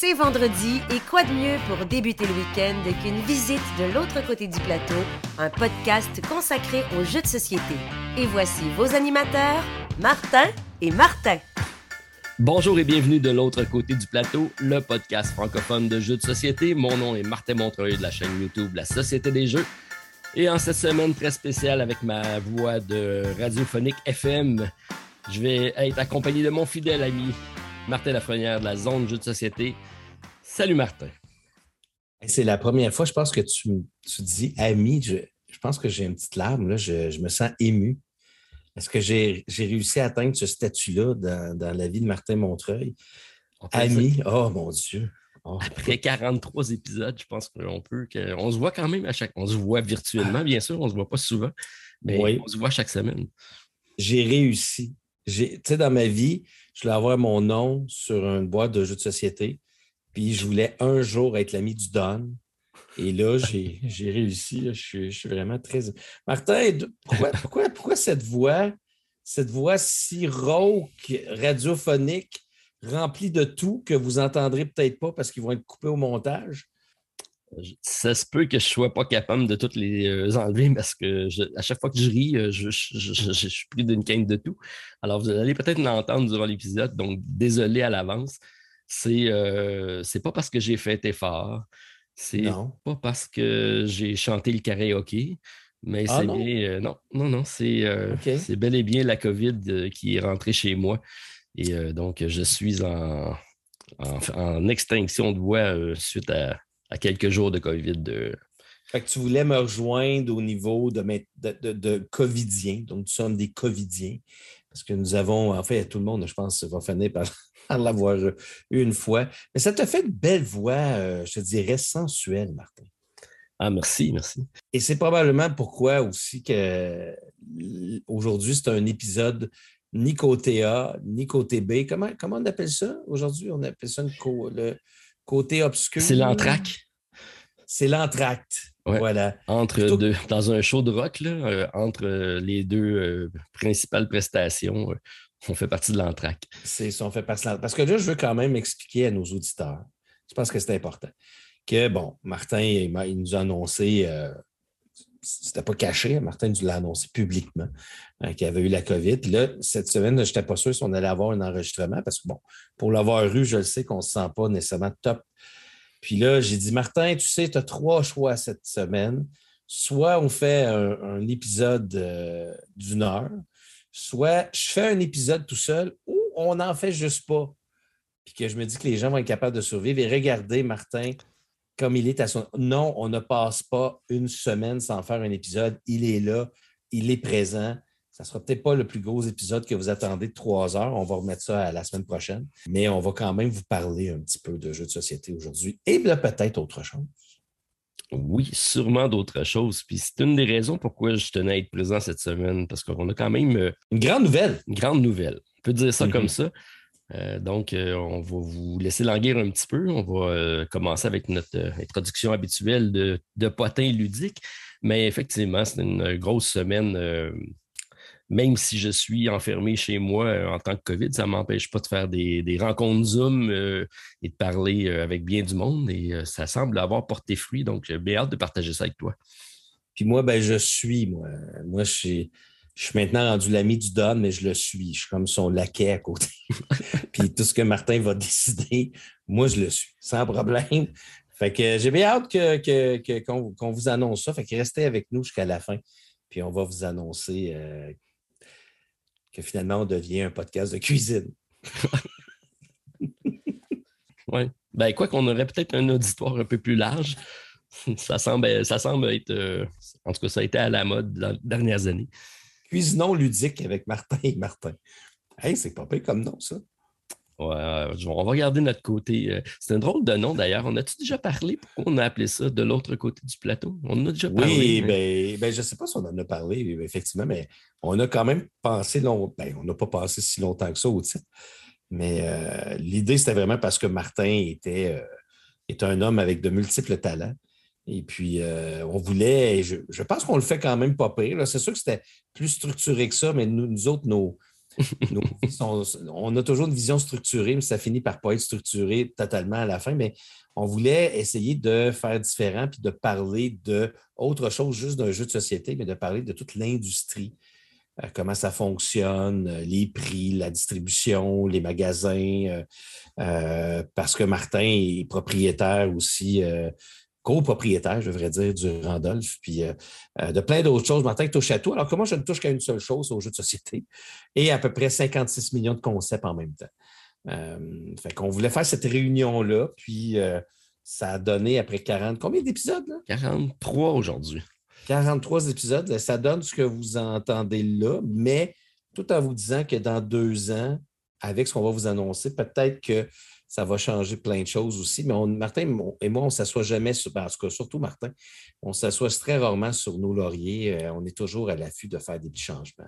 C'est vendredi et quoi de mieux pour débuter le week-end qu'une visite de l'autre côté du plateau, un podcast consacré aux jeux de société. Et voici vos animateurs, Martin et Martin. Bonjour et bienvenue de l'autre côté du plateau, le podcast francophone de jeux de société. Mon nom est Martin Montreuil de la chaîne YouTube La Société des Jeux. Et en cette semaine très spéciale avec ma voix de radiophonique FM, je vais être accompagné de mon fidèle ami Martin Lafrenière de la zone jeux de société. Salut Martin. C'est la première fois, je pense que tu, dis ami. Je, pense que j'ai une petite larme, là. Je, me sens ému. Est-ce que j'ai réussi à atteindre ce statut-là dans, la vie de Martin Montreuil? Ami, oh mon Dieu. Oh. Après 43 épisodes, je pense qu'on peut. On se voit quand même à chaque. On se voit virtuellement, bien sûr, on ne se voit pas souvent, mais on se voit chaque semaine. J'ai réussi. Tu sais, dans ma vie, je voulais avoir mon nom sur une boîte de jeux de société. Puis je voulais un jour être l'ami du Don. Et là, j'ai réussi. Je, suis, vraiment très. Martin, pourquoi, cette voix, cette voix si rauque, radiophonique, remplie de tout que vous entendrez peut-être pas parce qu'ils vont être coupés au montage? Ça se peut que je ne sois pas capable de toutes les euh, enlever parce que à chaque fois que je ris, euh, je, suis pris d'une quinte de tout. Alors, vous allez peut-être l'entendre durant l'épisode, donc désolé à l'avance. C'est euh, pas parce que j'ai fait effort, c'est pas parce que j'ai chanté le karaoké, mais ah c'est bien. non, non, non, c'est bel et bien la COVID qui est rentrée chez moi. Et donc, je suis en, en extinction de voix suite à à quelques jours de COVID. Fait que tu voulais me rejoindre au niveau de, de, de, Covidiens. Donc, nous sommes des Covidiens. Parce que nous avons, en fait, tout le monde, je pense, va finir par, l'avoir eu une fois. Mais ça te fait une belle voix, euh, je te dirais, sensuelle, Martin. Ah, merci, merci. Et c'est probablement pourquoi aussi que aujourd'hui, c'est un épisode ni côté A, ni côté B. Comment, comment on appelle ça aujourd'hui? On appelle ça le, côté obscur. C'est l'entraque. C'est l'entracte. Voilà. Entre deux, dans un show de rock, là, euh, entre les deux euh, principales prestations, on fait partie de l'entraque. C'est on fait partie Parce que là, je veux quand même expliquer à nos auditeurs, je pense que c'est important, que, bon, Martin, il, nous a annoncé, c'était pas caché, Martin nous l'a annoncé publiquement, qu'il avait eu la COVID. Là, cette semaine, je n'étais pas sûr si on allait avoir un enregistrement parce que, bon, pour l'avoir eu, je le sais qu'on ne se sent pas nécessairement top puis là, j'ai dit, Martin, tu sais, tu as trois choix cette semaine. Soit on fait un, épisode euh, d'une heure, soit je fais un épisode tout seul ou on n'en fait juste pas. Puis que je me dis que les gens vont être capables de survivre. Et regardez, Martin, comme il est à son. Non, on ne passe pas une semaine sans faire un épisode. Il est là, il est présent. Ça ne sera peut-être pas le plus gros épisode que vous attendez de trois heures. On va remettre ça à la semaine prochaine. Mais on va quand même vous parler un petit peu de jeux de société aujourd'hui et peut-être autre chose. Oui, sûrement d'autres choses. Puis c'est une des raisons pourquoi je tenais à être présent cette semaine, parce qu'on a quand même. Euh, une grande nouvelle. Une grande nouvelle. On peut dire ça comme mhm. ça. Euh, donc, euh, on va vous laisser languir un petit peu. On va commencer avec notre introduction habituelle de, de potin ludique. Mais effectivement, c'est une grosse semaine même si je suis enfermé chez moi euh, en tant que COVID, ça ne m'empêche pas de faire des, rencontres Zoom euh, et de parler euh, avec bien du monde. Et ça semble avoir porté fruit. Donc, j'ai bien hâte de partager ça avec toi. Puis moi, ben, je suis, moi. Moi, je suis, je suis maintenant rendu l'ami du Don, mais je le suis. Je suis comme son laquais à côté. Puis tout ce que Martin va décider, moi, je le suis, sans problème. Fait que j'ai bien hâte que, qu'on, vous annonce ça. Fait que restez avec nous jusqu'à la fin. Puis on va vous annoncer que finalement, on devient un podcast de cuisine. oui. Ben, quoi qu'on aurait peut-être un auditoire un peu plus large. Ça semble, ça semble être. Euh, en tout cas, ça a été à la mode dans les dernières années. Cuisinons ludique avec Martin et Martin. Hey, c'est pas pire comme nom, ça. Ouais, on va regarder notre côté. Euh, c'est un drôle de nom d'ailleurs. On a-tu déjà parlé? Pourquoi on a appelé ça de l'autre côté du plateau? On en a déjà parlé. Oui, ben, ben, je ne sais pas si on en a parlé, effectivement, mais on a quand même pensé longtemps. Ben, on n'a pas pensé si longtemps que ça au titre. Mais euh, l'idée, c'était vraiment parce que Martin était, euh, était, un homme avec de multiples talents. Et puis, on voulait, je, je pense qu'on le fait quand même pas pire. C'est sûr que c'était plus structuré que ça, mais nous, nous autres, nos, on a toujours une vision structurée, mais ça finit par ne pas être structuré totalement à la fin. Mais on voulait essayer de faire différent puis de parler de autre chose, juste d'un jeu de société, mais de parler de toute l'industrie. Euh, comment ça fonctionne, euh, les prix, la distribution, les magasins, euh, parce que Martin est propriétaire aussi copropriétaire, je devrais dire, du Randolph, puis euh, euh, de plein d'autres choses. Martin touche à tout. Alors, comment je ne touche qu'à une seule chose au jeu de société et à peu près 56 millions de concepts en même temps. Euh, fait qu'on voulait faire cette réunion-là, puis ça a donné après 40. Combien d'épisodes? 43 aujourd'hui. 43 épisodes. Ça donne ce que vous entendez là, mais tout en vous disant que dans deux ans, avec ce qu'on va vous annoncer, peut-être que ça va changer plein de choses aussi. Mais Martin et moi, on ne s'assoit jamais sur, ben, en tout cas, surtout Martin, on s'assoit très rarement sur nos lauriers. Euh, on est toujours à l'affût de faire des petits changements.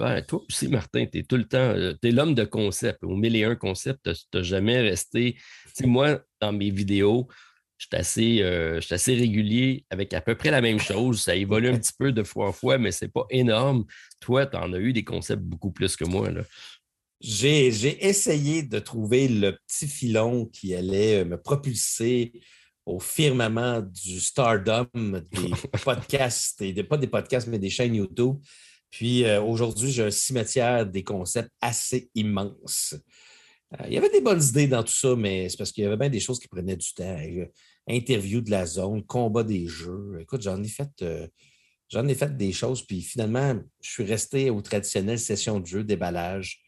Euh, toi aussi, Martin, tu es tout le temps, euh, tu es l'homme de concept. Au mille et un concepts, tu n'as jamais resté. moi, dans mes vidéos, je suis assez, assez, régulier avec à peu près la même chose. Ça évolue un petit peu de fois en fois, mais ce n'est pas énorme. Toi, tu en as eu des concepts beaucoup plus que moi. J'ai essayé de trouver le petit filon qui allait euh, me propulser au firmament du stardom des podcasts, et pas des podcasts, mais des chaînes YouTube. Puis euh, aujourd'hui, j'ai un cimetière des concepts assez immense. Euh, il y avait des bonnes idées dans tout ça, mais c'est parce qu'il y avait bien des choses qui prenaient du temps. Interview de la zone, combat des jeux. Écoute, j'en ai fait. J'en ai fait des choses, puis finalement, je suis resté aux traditionnelles sessions de jeu, déballage,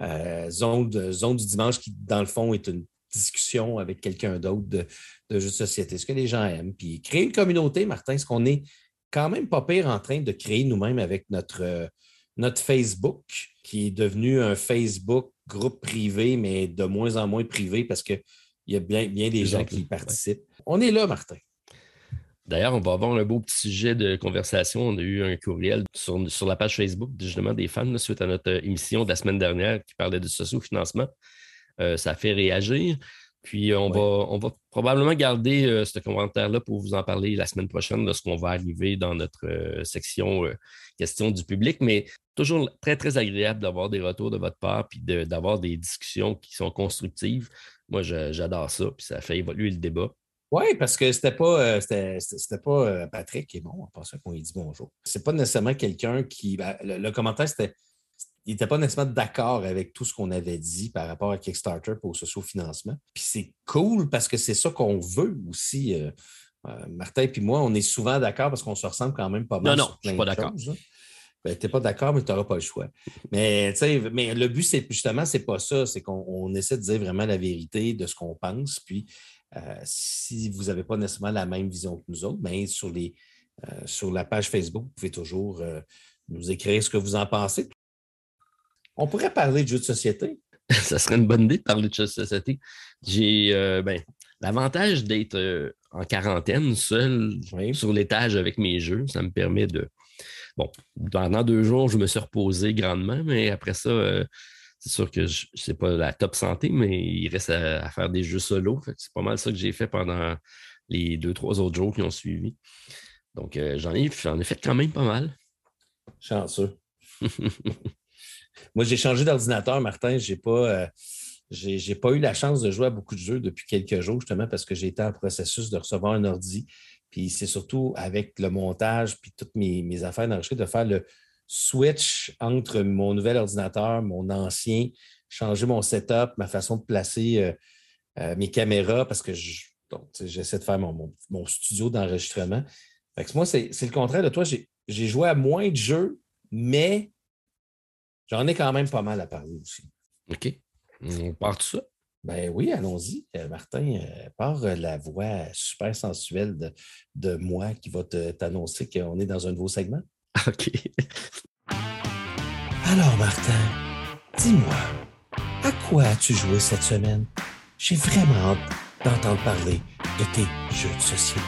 euh, zone, du dimanche qui, dans le fond, est une discussion avec quelqu'un d'autre de, de jeux de société, ce que les gens aiment. Puis créer une communauté, Martin, ce qu'on est quand même pas pire en train de créer nous-mêmes avec notre, euh, notre Facebook, qui est devenu un Facebook groupe privé, mais de moins en moins privé parce qu'il y a bien, bien des gens qui y participent. On est là, Martin. D'ailleurs, on va avoir un beau petit sujet de conversation. On a eu un courriel sur, sur la page Facebook, justement, des fans, suite à notre euh, émission de la semaine dernière qui parlait de socio-financement. Euh, ça fait réagir. Puis on, va, on va probablement garder euh, ce commentaire-là pour vous en parler la semaine prochaine de ce qu'on va arriver dans notre section questions du public. Mais toujours très, très agréable d'avoir des retours de votre part puis d'avoir des discussions qui sont constructives. Moi, j'adore ça. Puis ça fait évoluer le débat. Oui, parce que c'était pas, euh, c'était, pas euh, Patrick qui est bon, en pensant qu'on lui dit bonjour. C'est pas nécessairement quelqu'un qui. Ben, le, commentaire, c'était. Il n'était pas nécessairement d'accord avec tout ce qu'on avait dit par rapport à Kickstarter pour le socio-financement. Puis c'est cool parce que c'est ça qu'on veut aussi. Euh, Martin et moi, on est souvent d'accord parce qu'on se ressemble quand même pas mal. Non, non, je suis pas d'accord. Hein. Ben, tu n'es pas d'accord, mais tu n'auras pas le choix. Mais, mais le but, c'est justement, c'est pas ça. C'est qu'on essaie de dire vraiment la vérité de ce qu'on pense. Puis euh, si vous n'avez pas nécessairement la même vision que nous autres, mais sur, les, euh, sur la page Facebook, vous pouvez toujours euh, nous écrire ce que vous en pensez. On pourrait parler de jeux de société. ça serait une bonne idée de parler de jeux de société. J'ai ben, l'avantage d'être en quarantaine, seul sur l'étage avec mes jeux. Ça me permet de. Bon, pendant deux jours, je me suis reposé grandement, mais après ça, c'est sûr que ce n'est pas la top santé, mais il reste à, faire des jeux solo. C'est pas mal ça que j'ai fait pendant les deux, trois autres jours qui ont suivi. Donc, euh, j'en ai, ai fait quand même pas mal. Chanceux. Moi, j'ai changé d'ordinateur, Martin. Je n'ai pas, euh, pas eu la chance de jouer à beaucoup de jeux depuis quelques jours, justement, parce que j'ai été en processus de recevoir un ordi. Puis c'est surtout avec le montage, puis toutes mes, mes affaires d'enregistrer, de faire le, switch entre mon nouvel ordinateur, mon ancien, changer mon setup, ma façon de placer euh, euh, mes caméras parce que j'essaie de faire mon, studio d'enregistrement. Moi, c'est le contraire de toi. J'ai joué à moins de jeux, mais j'en ai quand même pas mal à parler aussi. OK. On part de ça? Ben oui, allons-y. Euh, Martin, par la voix super sensuelle de, de moi qui va t'annoncer qu'on est dans un nouveau segment. OK. Alors, Martin, dis-moi, à quoi as-tu joué cette semaine? J'ai vraiment hâte d'entendre parler de tes jeux de société.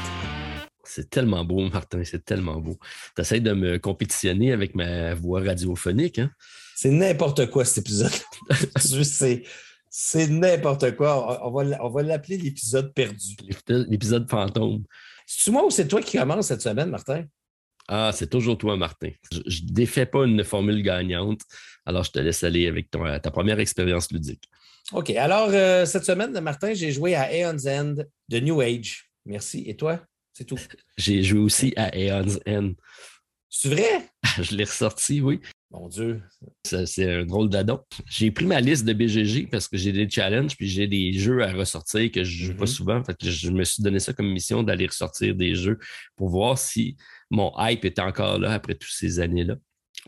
C'est tellement beau, Martin, c'est tellement beau. Tu essaies de me compétitionner avec ma voix radiophonique, hein? C'est n'importe quoi cet épisode. c'est n'importe quoi. On va, on va l'appeler l'épisode perdu. L'épisode fantôme. C'est-tu moi ou c'est toi qui commence cette semaine, Martin? Ah, c'est toujours toi, Martin. Je ne défais pas une formule gagnante, alors je te laisse aller avec ta première expérience ludique. OK. Alors, euh, cette semaine, Martin, j'ai joué à Aeon's End de New Age. Merci. Et toi? C'est tout. J'ai joué aussi à Aeon's End. C'est vrai? je l'ai ressorti, oui. Mon Dieu. C'est un drôle d'adon. J'ai pris ma liste de BGG parce que j'ai des challenges puis j'ai des jeux à ressortir que je ne joue pas mm-hmm. souvent. Fait je me suis donné ça comme mission d'aller ressortir des jeux pour voir si mon hype est encore là après toutes ces années-là.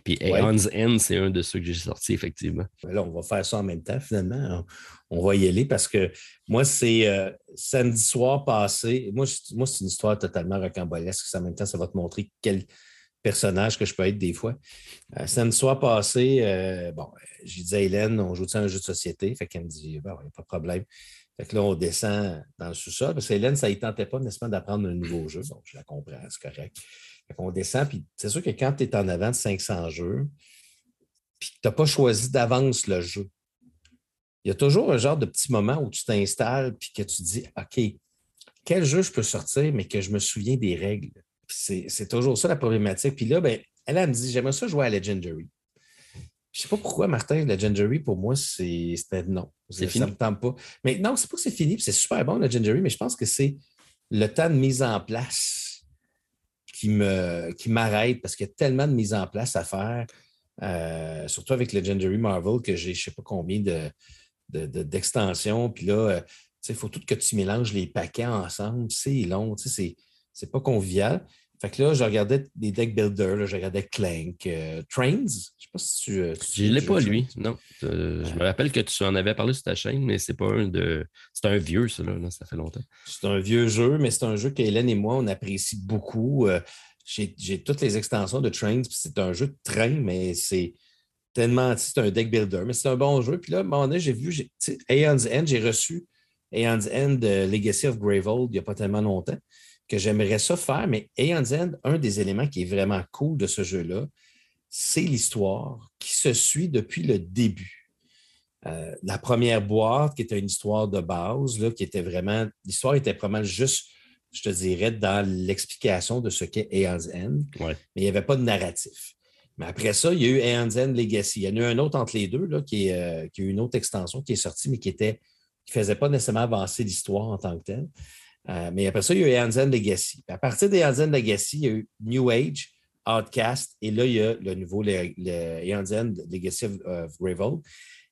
Puis Aeon's End, c'est un de ceux que j'ai sorti, effectivement. Ben là, on va faire ça en même temps, finalement. On va y aller parce que moi, c'est euh, samedi soir passé. Moi, moi c'est une histoire totalement rocambolesque. En même temps, ça va te montrer quel personnage que je peux être des fois. Euh, samedi soir passé, euh, bon, j'ai dit à Hélène, on joue un jeu de société? Fait qu'elle me dit, n'y a pas de problème. Fait que là, on descend dans le sous-sol, parce qu'Hélène, ça ne tentait pas nécessairement d'apprendre un nouveau jeu. Donc, je la comprends, c'est correct. Qu'on descend, puis c'est sûr que quand tu es en avant de 500 jeux, puis que tu n'as pas choisi d'avance le jeu, il y a toujours un genre de petit moment où tu t'installes, puis que tu dis, OK, quel jeu je peux sortir, mais que je me souviens des règles. C'est toujours ça la problématique. Puis là, ben, elle, elle me dit J'aimerais ça jouer à Legendary. Je ne sais pas pourquoi, Martin, Legendary, pour moi, c'était non. Ça ne me tente pas. Mais non, c'est pas que c'est fini, c'est super bon, Legendary, mais je pense que c'est le temps de mise en place qui m'arrête qui parce qu'il y a tellement de mise en place à faire, euh, surtout avec Legendary Marvel, que j'ai je ne sais pas combien d'extensions. De, Puis là, euh, il faut tout que tu mélanges les paquets ensemble. C'est long, c'est pas convivial. Fait que là, je regardais des deck builders, je regardais Clank, euh, Trains. Je sais pas si tu. Euh, je ne l'ai pas, lui, non. Euh, je me rappelle que tu en avais parlé sur ta chaîne, mais c'est pas un de. C'est un vieux, ça, là, ça fait longtemps. C'est un vieux jeu, mais c'est un jeu qu'Hélène et moi, on apprécie beaucoup. J'ai toutes les extensions de Trains, c'est un jeu de train, mais c'est tellement. C'est un deck builder, mais c'est un bon jeu. Puis là, à un moment donné, j'ai vu Aeon's End, j'ai reçu Aeon's End Legacy of Greyvold il n'y a pas tellement longtemps que j'aimerais ça faire, mais Aeon's End, un des éléments qui est vraiment cool de ce jeu-là, c'est l'histoire qui se suit depuis le début. Euh, la première boîte, qui était une histoire de base, là, qui était vraiment. L'histoire était vraiment juste, je te dirais, dans l'explication de ce qu'est Aeon's End, mais il n'y avait pas de narratif. Mais après ça, il y a eu Aeon's End Legacy. Il y en a eu un autre entre les deux, là, qui, est, euh, qui a eu une autre extension qui est sortie, mais qui était qui ne faisait pas nécessairement avancer l'histoire en tant que telle. Euh, mais après ça, il y a eu Hansen Legacy. à partir des Hansen Legacy, il y a eu New Age, Outcast, et là, il y a le nouveau le, Legacy of.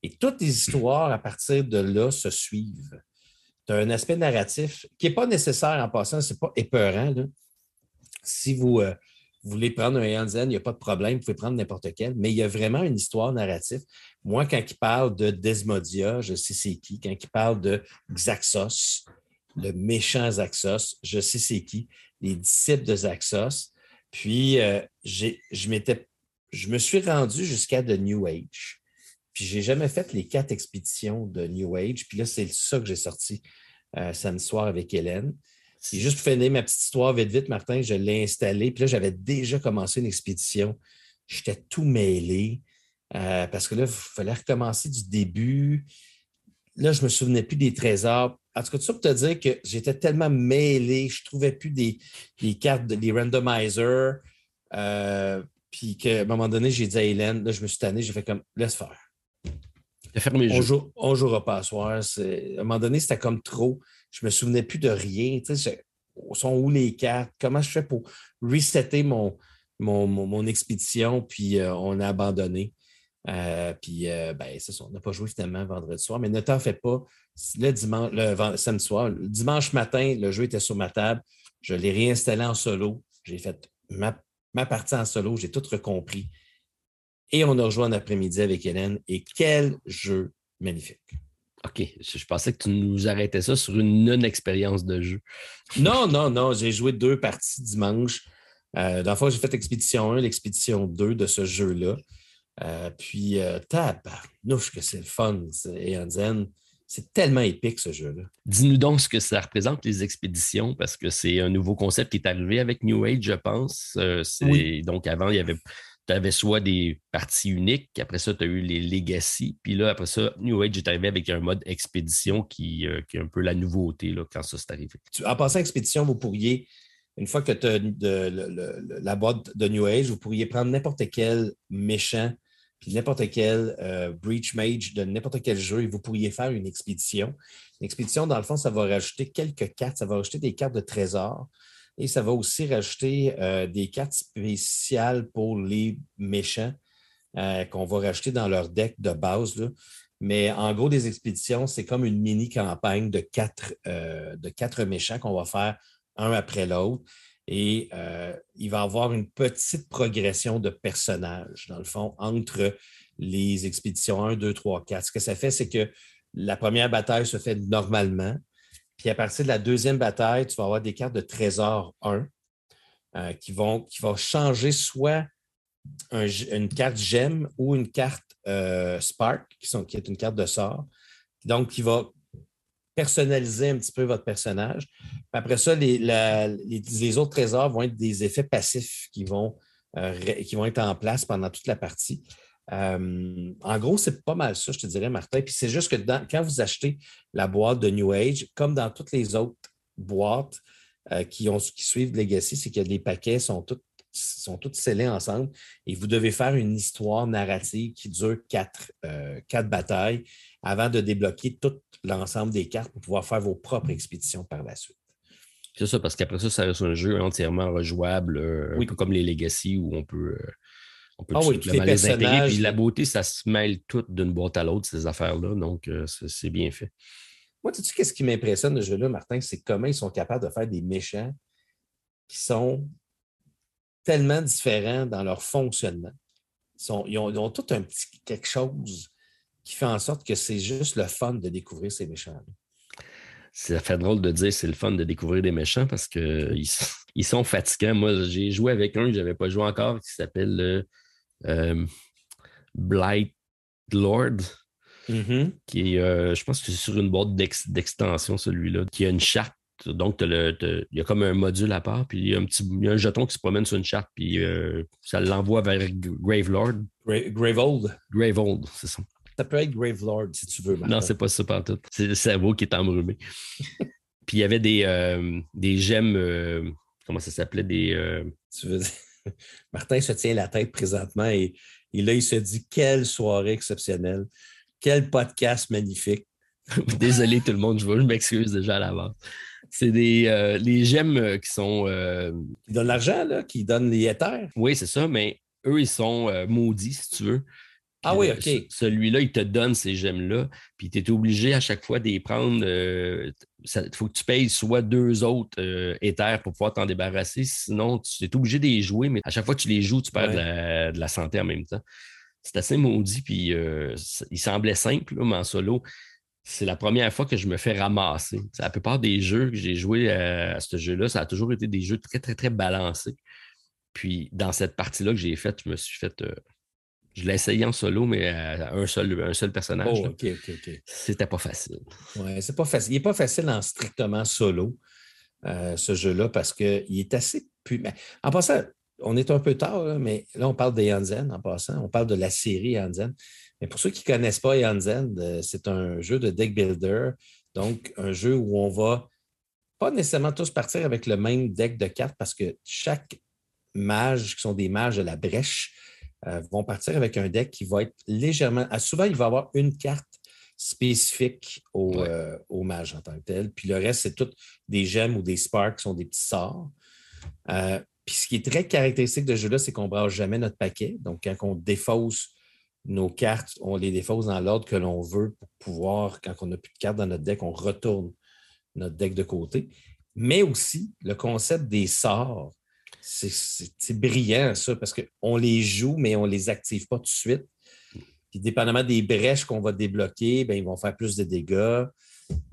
Et toutes les histoires à partir de là se suivent. Tu as un aspect narratif qui n'est pas nécessaire en passant, ce n'est pas épeurant. Si vous, euh, voulez prendre un Hansen, il n'y a pas de problème, vous pouvez prendre n'importe quel, mais il y a vraiment une histoire narrative. Moi, quand il parle de Desmodia, je sais c'est qui. Quand il parle de Xaxos, le méchant Zaxos. Je sais c'est qui, les disciples de Zaxos. Puis, euh, je, je me suis rendu jusqu'à The New Age. Puis, je n'ai jamais fait les quatre expéditions de New Age. Puis là, c'est ça que j'ai sorti euh, samedi soir avec Hélène. Juste pour finir ma petite histoire vite, vite, Martin, je l'ai installé. Puis là, j'avais déjà commencé une expédition. J'étais tout mêlé euh, parce que là, il fallait recommencer du début. Là, je ne me souvenais plus des trésors. En tout cas, ça pour te dire que j'étais tellement mêlé, je ne trouvais plus des, cartes, des randomizers. Euh, puis qu'à un moment donné, j'ai dit à Hélène, là, je me suis tanné, j'ai fait comme, laisse faire. on, joue, on jouera pas à soir. À un moment donné, c'était comme trop. Je me souvenais plus de rien. Tu sais, sont où les cartes? Comment je fais pour resetter mon, mon, expédition? Puis euh, on a abandonné. Euh, puis, euh, ben, c'est ça, on n'a pas joué finalement vendredi soir, mais ne t'en fais pas. Le, dimanche, le samedi soir, le dimanche matin, le jeu était sur ma table. Je l'ai réinstallé en solo. J'ai fait ma, partie en solo, j'ai tout recompris. Et on a rejoint après-midi avec Hélène. Et quel jeu magnifique! OK. Je, pensais que tu nous arrêtais ça sur une non-expérience de jeu. non, non, non. J'ai joué deux parties dimanche. Euh, dans le fond, j'ai fait l'expédition 1, l'expédition 2 de ce jeu-là. Euh, puis, euh, tabarnouche que c'est le fun, Zen. C'est tellement épique ce jeu-là. Dis-nous donc ce que ça représente, les expéditions, parce que c'est un nouveau concept qui est arrivé avec New Age, je pense. Euh, donc, avant, il y avait tu avais soit des parties uniques, après ça, tu as eu les Legacy, puis là, après ça, New Age est arrivé avec un mode expédition qui, euh, qui est un peu la nouveauté là, quand ça s'est arrivé. En passant à expédition, vous pourriez une fois que tu as la boîte de New Age, vous pourriez prendre n'importe quel méchant, puis n'importe quel euh, Breach Mage de n'importe quel jeu, vous pourriez faire une expédition. Une expédition, dans le fond, ça va rajouter quelques cartes, ça va rajouter des cartes de trésor, et ça va aussi rajouter euh, des cartes spéciales pour les méchants euh, qu'on va rajouter dans leur deck de base. Mais en gros, des expéditions, c'est comme une mini-campagne de quatre, de quatre méchants qu'on va faire un après l'autre. Et euh, il va y avoir une petite progression de personnages, dans le fond, entre les expéditions 1, 2, 3, 4. Ce que ça fait, c'est que la première bataille se fait normalement. Puis à partir de la deuxième bataille, tu vas avoir des cartes de trésor 1 euh, qui, vont, qui vont changer soit une carte gemme ou une carte euh, Spark, qui, sont, qui est une carte de sort. Donc, qui va personnaliser un petit peu votre personnage. Après ça, les, autres trésors vont être des effets passifs qui vont, euh, qui vont être en place pendant toute la partie. Euh, en gros, c'est pas mal ça, je te dirais, Martin. Puis c'est juste que quand vous achetez la boîte de New Age, comme dans toutes les autres boîtes euh, qui, ont, qui suivent Legacy, c'est que les paquets sont tous sont tous scellés ensemble et vous devez faire une histoire narrative qui dure quatre, quatre batailles avant de débloquer tout l'ensemble des cartes pour pouvoir faire vos propres expéditions par la suite. C'est ça, parce qu'après ça, ça reste un jeu entièrement rejouable, euh, un peu comme les Legacy où on peut, euh, on peut ah oui, les, intégrer. Puis la beauté, ça se mêle tout d'une boîte à l'autre, ces affaires-là. Donc, euh, c'est bien fait. Moi, tu sais, qu'est-ce qui m'impressionne de ce jeu-là, Martin, c'est comment ils sont capables de faire des méchants qui sont tellement différents dans leur fonctionnement. Ils, ont, ils ont tout un petit quelque chose qui fait en sorte que c'est juste le fun de découvrir ces méchants. Ça fait drôle de dire c'est le fun de découvrir des méchants parce qu'ils ils sont fatigants. Moi, j'ai joué avec un que je n'avais pas joué encore qui s'appelle le euh, Blight Lord. Mm-hmm. Qui est, euh, je pense que c'est sur une boîte d'extension, celui-là, qui a une charte donc, il y a comme un module à part, puis il y a un petit un jeton qui se promène sur une charte, puis euh, ça l'envoie vers Gravelord. Graveold. Graveold, c'est ça. Ça peut être Gravelord si tu veux. Non, c'est pas ça tout. C'est le cerveau qui est embrumé. Puis il y avait des, euh, des gemmes, euh, comment ça s'appelait? Des. Euh, tu veux dire... Martin se tient la tête présentement et, là, il se dit quelle soirée exceptionnelle, quel podcast magnifique. Désolé tout le monde, je, je m'excuse déjà à l'avance. C'est des les gemmes qui sont. Qui donnent l'argent, là, qui donnent les éthers. Oui, c'est ça, mais eux, ils sont maudits, si tu veux. Ah oui, OK. Celui-là, il te donne ces gemmes-là, puis tu es obligé à chaque fois d'y prendre. Il euh, faut que tu payes soit deux autres euh, éthers pour pouvoir t'en débarrasser. Sinon, tu es obligé de les jouer, mais à chaque fois que tu les joues, tu perds de, la, santé en même temps. C'est assez maudit, puis euh, il semblait simple, mais en solo. C'est la première fois que je me fais ramasser. La plupart des jeux que j'ai joués à, à ce jeu-là, ça a toujours été des jeux très, très, très balancés. Puis dans cette partie-là que j'ai faite, je me suis fait je l'ai essayé en solo, mais à un seul, un seul personnage. Oh, OK, OK, OK. C'était pas facile. Oui, c'est pas facile. Il n'est pas facile en strictement solo, euh, ce jeu-là, parce qu'il est assez. En passant, on est un peu tard, mais là, on parle de Yanzen en passant. On parle de la série Yanzen. Mais pour ceux qui ne connaissent pas Yanzen, euh, c'est un jeu de deck builder. Donc, un jeu où on va pas nécessairement tous partir avec le même deck de cartes parce que chaque mage, qui sont des mages de la brèche, euh, vont partir avec un deck qui va être légèrement. Ah, souvent, il va avoir une carte spécifique au, euh, au, mage en tant que tel. Puis le reste, c'est toutes des gemmes ou des sparks qui sont des petits sorts. Euh, puis ce qui est très caractéristique de ce jeu-là, c'est qu'on ne brasse jamais notre paquet. Donc, quand on défausse nos cartes, on les défausse dans l'ordre que l'on veut pour pouvoir, quand on n'a plus de cartes dans notre deck, on retourne notre deck de côté. Mais aussi, le concept des sorts c'est brillant, ça, parce qu'on les joue, mais on ne les active pas tout de suite. Puis, dépendamment des brèches qu'on va débloquer, bien, ils vont faire plus de dégâts.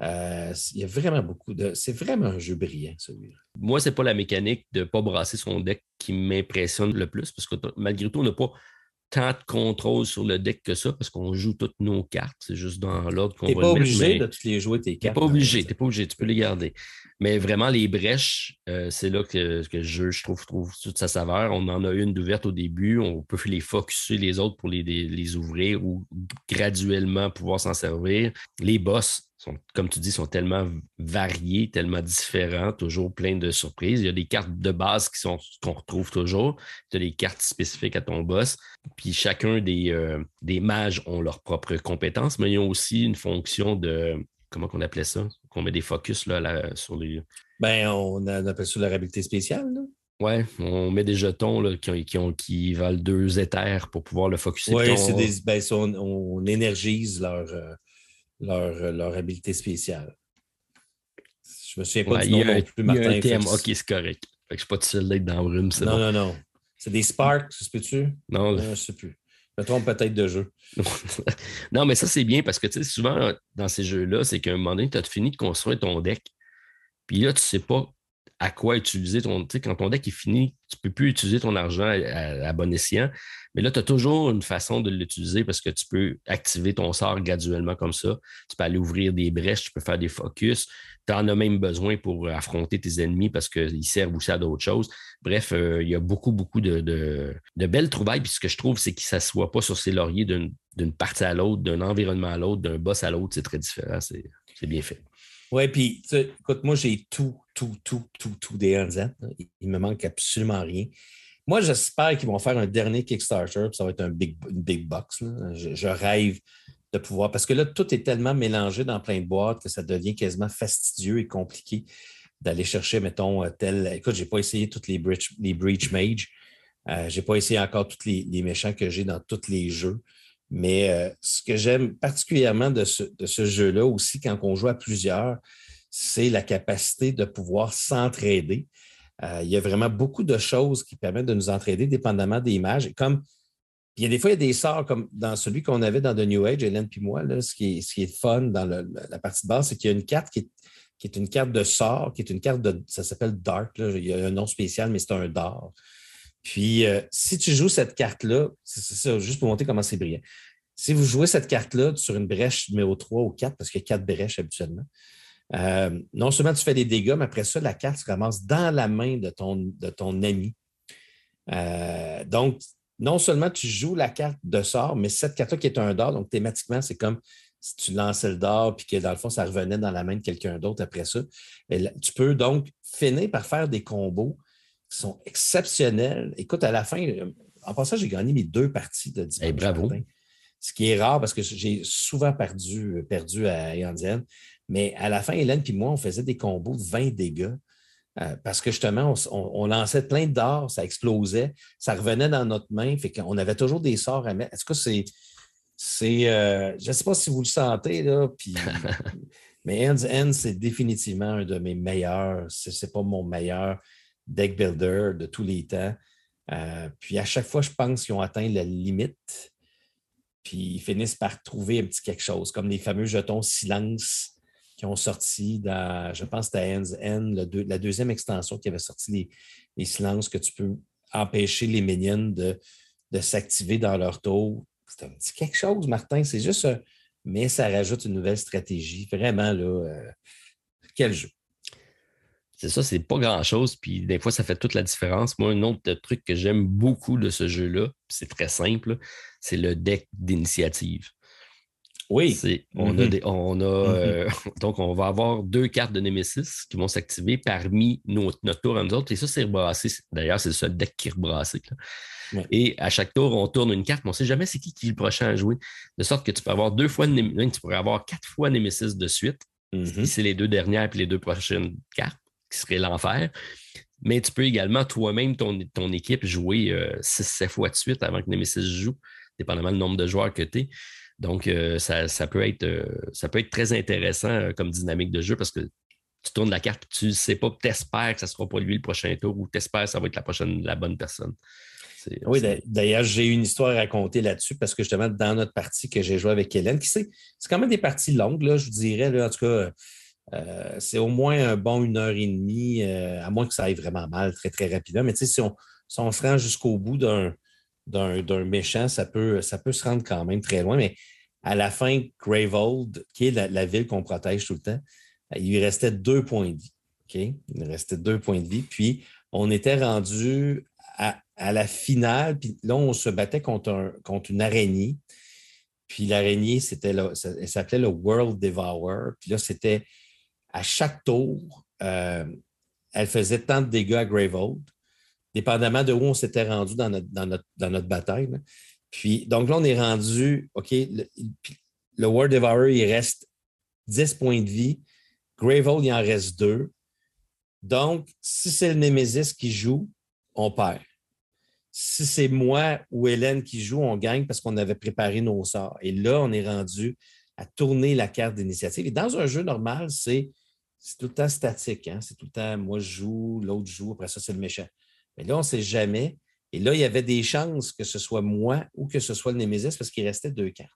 Euh, il y a vraiment beaucoup de. C'est vraiment un jeu brillant, celui-là. Moi, ce n'est pas la mécanique de ne pas brasser son deck qui m'impressionne le plus, parce que malgré tout, on n'a pas tant de contrôle sur le deck que ça, parce qu'on joue toutes nos cartes. C'est juste dans l'ordre qu'on va. Tu n'es pas obligé de toutes les jouer tes cartes. Tu n'es pas obligé, tu pas obligé, tu peux les garder. Mais vraiment, les brèches, euh, c'est là que, que je, je trouve, trouve, toute sa saveur. On en a une d'ouverte au début. On peut les focuser les autres pour les, les, ouvrir ou graduellement pouvoir s'en servir. Les boss, comme tu dis, sont tellement variés, tellement différents, toujours plein de surprises. Il y a des cartes de base qui sont qu'on retrouve toujours. Tu as des cartes spécifiques à ton boss. Puis chacun des, euh, des mages ont leurs propres compétences, mais ils ont aussi une fonction de comment on appelait ça? Qu'on met des focus là, sur les. Ben, on appelle ça leur habilité spéciale. Là. Ouais, on met des jetons là, qui, ont, qui, valent deux éthers pour pouvoir le focuser. Oui, c'est des. Ben, on, énergise leur, euh, leur, euh, leur habileté spéciale. Je me souviens pas du nom non plus, Martin. Il y a un thème, ok, c'est correct. Fait que je suis pas tout seul d'être dans le c'est Non, bon. non, non. C'est des sparks, peut-tu? Non. non. Je sais plus. Je me trompe peut-être de jeu. non, mais ça, c'est bien parce que, tu sais, souvent, dans ces jeux-là, c'est qu'à un moment donné, tu as fini de construire ton deck. Puis là, tu sais pas à quoi utiliser ton. Tu sais, quand ton deck est fini, tu ne peux plus utiliser ton argent à, bon escient. Mais là, tu as toujours une façon de l'utiliser parce que tu peux activer ton sort graduellement comme ça. Tu peux aller ouvrir des brèches, tu peux faire des focus. Tu en as même besoin pour affronter tes ennemis parce qu'ils servent aussi à d'autres choses. Bref, euh, il y a beaucoup, beaucoup de, belles trouvailles. Puis ce que je trouve, c'est qu'ils ne s'assoient pas sur ses lauriers d'une partie à l'autre, d'un environnement à l'autre, d'un boss à l'autre. C'est très différent. C'est bien fait. Oui, puis écoute, moi, j'ai tout, tout, tout, tout, tout des NZ. Il me manque absolument rien. Moi, j'espère qu'ils vont faire un dernier Kickstarter, puis ça va être un big, une big box. Je, rêve de pouvoir, parce que là, tout est tellement mélangé dans plein de boîtes que ça devient quasiment fastidieux et compliqué d'aller chercher, mettons, euh, tel. Écoute, je n'ai pas essayé toutes les Breach, les Mage. Euh, je n'ai pas essayé encore tous les, les méchants que j'ai dans tous les jeux. Mais euh, ce que j'aime particulièrement de ce, jeu-là aussi, quand on joue à plusieurs, c'est la capacité de pouvoir s'entraider. Euh, il y a vraiment beaucoup de choses qui permettent de nous entraider dépendamment des images. comme il y a des fois, il y a des sorts comme dans celui qu'on avait dans The New Age, Hélène puis moi, ce, qui est, fun dans la partie de base, c'est qu'il y a une carte qui est, une carte de sort, qui est une carte de. Ça s'appelle Dark. il y a un nom spécial, mais c'est un d'or. Puis, euh, si tu joues cette carte-là, c'est ça, juste pour montrer comment c'est brillant. Si vous jouez cette carte-là sur une brèche numéro 3 ou 4, parce qu'il y a quatre brèches habituellement, euh, non seulement tu fais des dégâts, mais après ça, la carte se dans la main de ton, de ton ami. Euh, donc, non seulement tu joues la carte de sort, mais cette carte-là qui est un dard, donc thématiquement, c'est comme si tu lançais le dard puis que dans le fond, ça revenait dans la main de quelqu'un d'autre après ça. tu peux donc finir par faire des combos sont exceptionnels. Écoute, à la fin, en passant, j'ai gagné mes deux parties de dimanche. bravo. ce qui est rare parce que j'ai souvent perdu, perdu à Yandienne. Mais à la fin, Hélène et moi, on faisait des combos de 20 dégâts. Euh, parce que justement, on, lançait plein dards, ça explosait, ça revenait dans notre main, fait qu'on avait toujours des sorts à mettre. Est-ce que c'est. c'est euh, je ne sais pas si vous le sentez, là, puis, mais Hands End, c'est définitivement un de mes meilleurs. Ce n'est pas mon meilleur deck builder de tous les temps. Euh, puis à chaque fois, je pense qu'ils ont atteint la limite. Puis ils finissent par trouver un petit quelque chose, comme les fameux jetons silence qui ont sorti dans, je pense, c'était Hands N, la deuxième extension qui avait sorti les, silences que tu peux empêcher les minions de, de s'activer dans leur tour. C'est un petit quelque chose, Martin. C'est juste Mais ça rajoute une nouvelle stratégie. Vraiment, là, euh, quel jeu. C'est ça, c'est pas grand-chose, puis des fois, ça fait toute la différence. Moi, un autre truc que j'aime beaucoup de ce jeu-là, c'est très simple, c'est le deck d'initiative. Oui. On a, mm-hmm. on a mm-hmm. euh, donc, on va avoir deux cartes de Nemesis qui vont s'activer parmi notre tour à nous autres. Et ça, c'est rebrassé. D'ailleurs, c'est le seul deck qui est rebrassé. Et à chaque tour, on tourne une carte, mais on ne sait jamais c'est qui qui est le prochain à jouer. De sorte que tu peux avoir deux fois tu pourrais avoir quatre fois Nemesis de suite. Mm-hmm. C'est les deux dernières et les deux prochaines cartes qui serait l'enfer. Mais tu peux également toi-même, ton, ton équipe, jouer 6-7 euh, fois de suite avant que Nemesis joue, dépendamment du nombre de joueurs que tu es. Donc, euh, ça, peut être, euh, ça peut être très intéressant comme dynamique de jeu parce que tu tournes la carte et tu ne sais pas, tu espères que ça ne sera pas lui le prochain tour ou tu espères que ça va être la prochaine, la bonne personne. Oui, d'ailleurs, j'ai une histoire à raconter là-dessus parce que justement, dans notre partie que j'ai joué avec Hélène, qui c'est quand même des parties longues, là, je vous dirais, là, en tout cas, euh, c'est au moins un bon une heure et demie, euh, à moins que ça aille vraiment mal très, très rapidement. Mais si on, si on se rend jusqu'au bout d'un, méchant, ça peut, ça peut se rendre quand même très loin. Mais à la fin, Graveold, qui est la, ville qu'on protège tout le temps, il lui restait deux points de vie. Il lui restait deux points de vie. Puis on était rendu à, la finale. Puis là, on se battait contre, contre une araignée. Puis l'araignée, c'était elle s'appelait le World Devourer. Puis là, c'était à chaque tour, euh, elle faisait tant de dégâts à Gravehold, dépendamment de où on s'était rendu dans notre, bataille. Puis, donc là, on est rendu, OK, le, World Devourer, il reste 10 points de vie. Gravehold, il en reste 2. Donc, si c'est le Nemesis qui joue, on perd si c'est moi ou Hélène qui joue, on gagne parce qu'on avait préparé nos sorts. Et là, on est rendu à tourner la carte d'initiative. Et dans un jeu normal, c'est tout le temps statique. Hein. C'est tout le temps moi je joue, l'autre joue, après ça, c'est le méchant. Mais là, on ne sait jamais. Et là, il y avait des chances que ce soit moi ou que ce soit le Némésis parce qu'il restait deux cartes.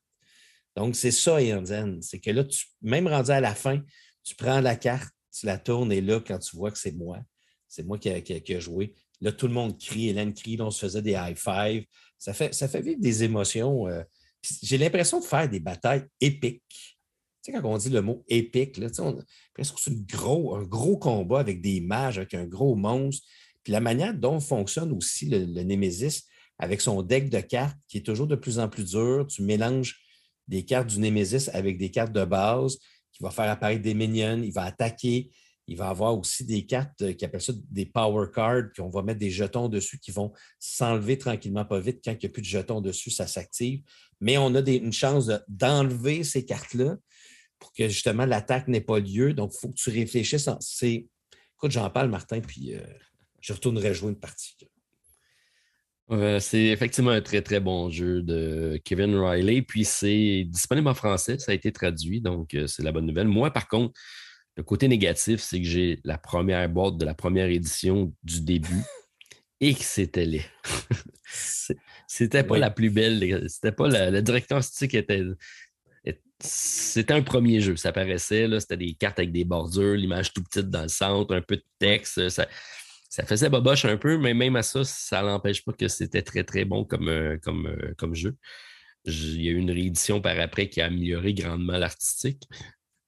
Donc, c'est ça, Yanzen. C'est que là, tu, même rendu à la fin, tu prends la carte, tu la tournes et là, quand tu vois que c'est moi, c'est moi qui ai joué, Là, tout le monde crie, Hélène crie, là, on se faisait des high five. Ça fait, ça fait vivre des émotions. Euh, j'ai l'impression de faire des batailles épiques. Sais, quand on dit le mot épique, là, on a l'impression que c'est gros, un gros combat avec des mages, avec un gros monstre. Puis la manière dont fonctionne aussi le, le Némésis avec son deck de cartes qui est toujours de plus en plus dur. Tu mélanges des cartes du Némésis avec des cartes de base qui va faire apparaître des minions, il va attaquer, il va avoir aussi des cartes euh, qui appellent ça des power cards, qu'on va mettre des jetons dessus qui vont s'enlever tranquillement, pas vite. Quand il n'y a plus de jetons dessus, ça s'active. Mais on a une chance d'enlever ces cartes-là pour que justement l'attaque n'ait pas lieu. Donc, il faut que tu réfléchisses. Écoute, j'en parle, Martin, puis euh, je retournerai jouer une partie. c'est effectivement un très, très bon jeu de Kevin Riley. Puis c'est disponible en français, ça a été traduit, donc euh, c'est la bonne nouvelle. Moi, par contre, le côté négatif, c'est que j'ai la première boîte de la première édition du début et que c'était laid. c'était pas la plus belle. C'était pas la, le directeur artistique était. C'était un premier jeu, ça paraissait. C'était des cartes avec des bordures, l'image tout petite dans le centre, un peu de texte. Ça, ça faisait boboche un peu, mais même à ça, ça n'empêche pas que c'était très, très bon comme, euh, comme, euh, comme jeu. Il y a eu une réédition par après qui a amélioré grandement l'artistique.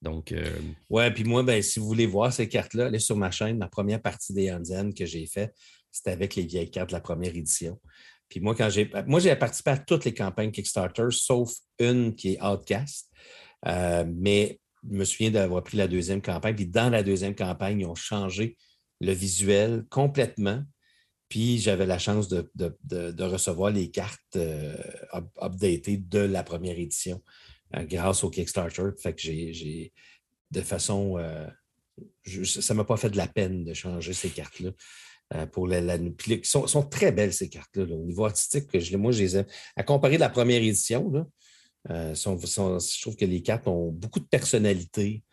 Donc, euh, Ouais, puis moi, ben, si vous voulez voir ces cartes-là, allez sur ma chaîne. Ma première partie des Hansen que j'ai fait, c'était avec les vieilles cartes de la première édition. Moi, quand j'ai. Moi, j'ai participé à toutes les campagnes Kickstarter, sauf une qui est Outcast. Euh, mais je me souviens d'avoir pris la deuxième campagne. Puis dans la deuxième campagne, ils ont changé le visuel complètement. Puis j'avais la chance de, recevoir les cartes euh, updatées de la première édition. Euh, grâce au Kickstarter. Fait que j'ai, de façon. Euh, ça ne m'a pas fait de la peine de changer ces cartes-là. Euh, pour la, la sont, sont, très belles, ces cartes-là. Au niveau artistique, moi, je les aime. À comparer de la première édition, là, je trouve que les cartes ont beaucoup de personnalité.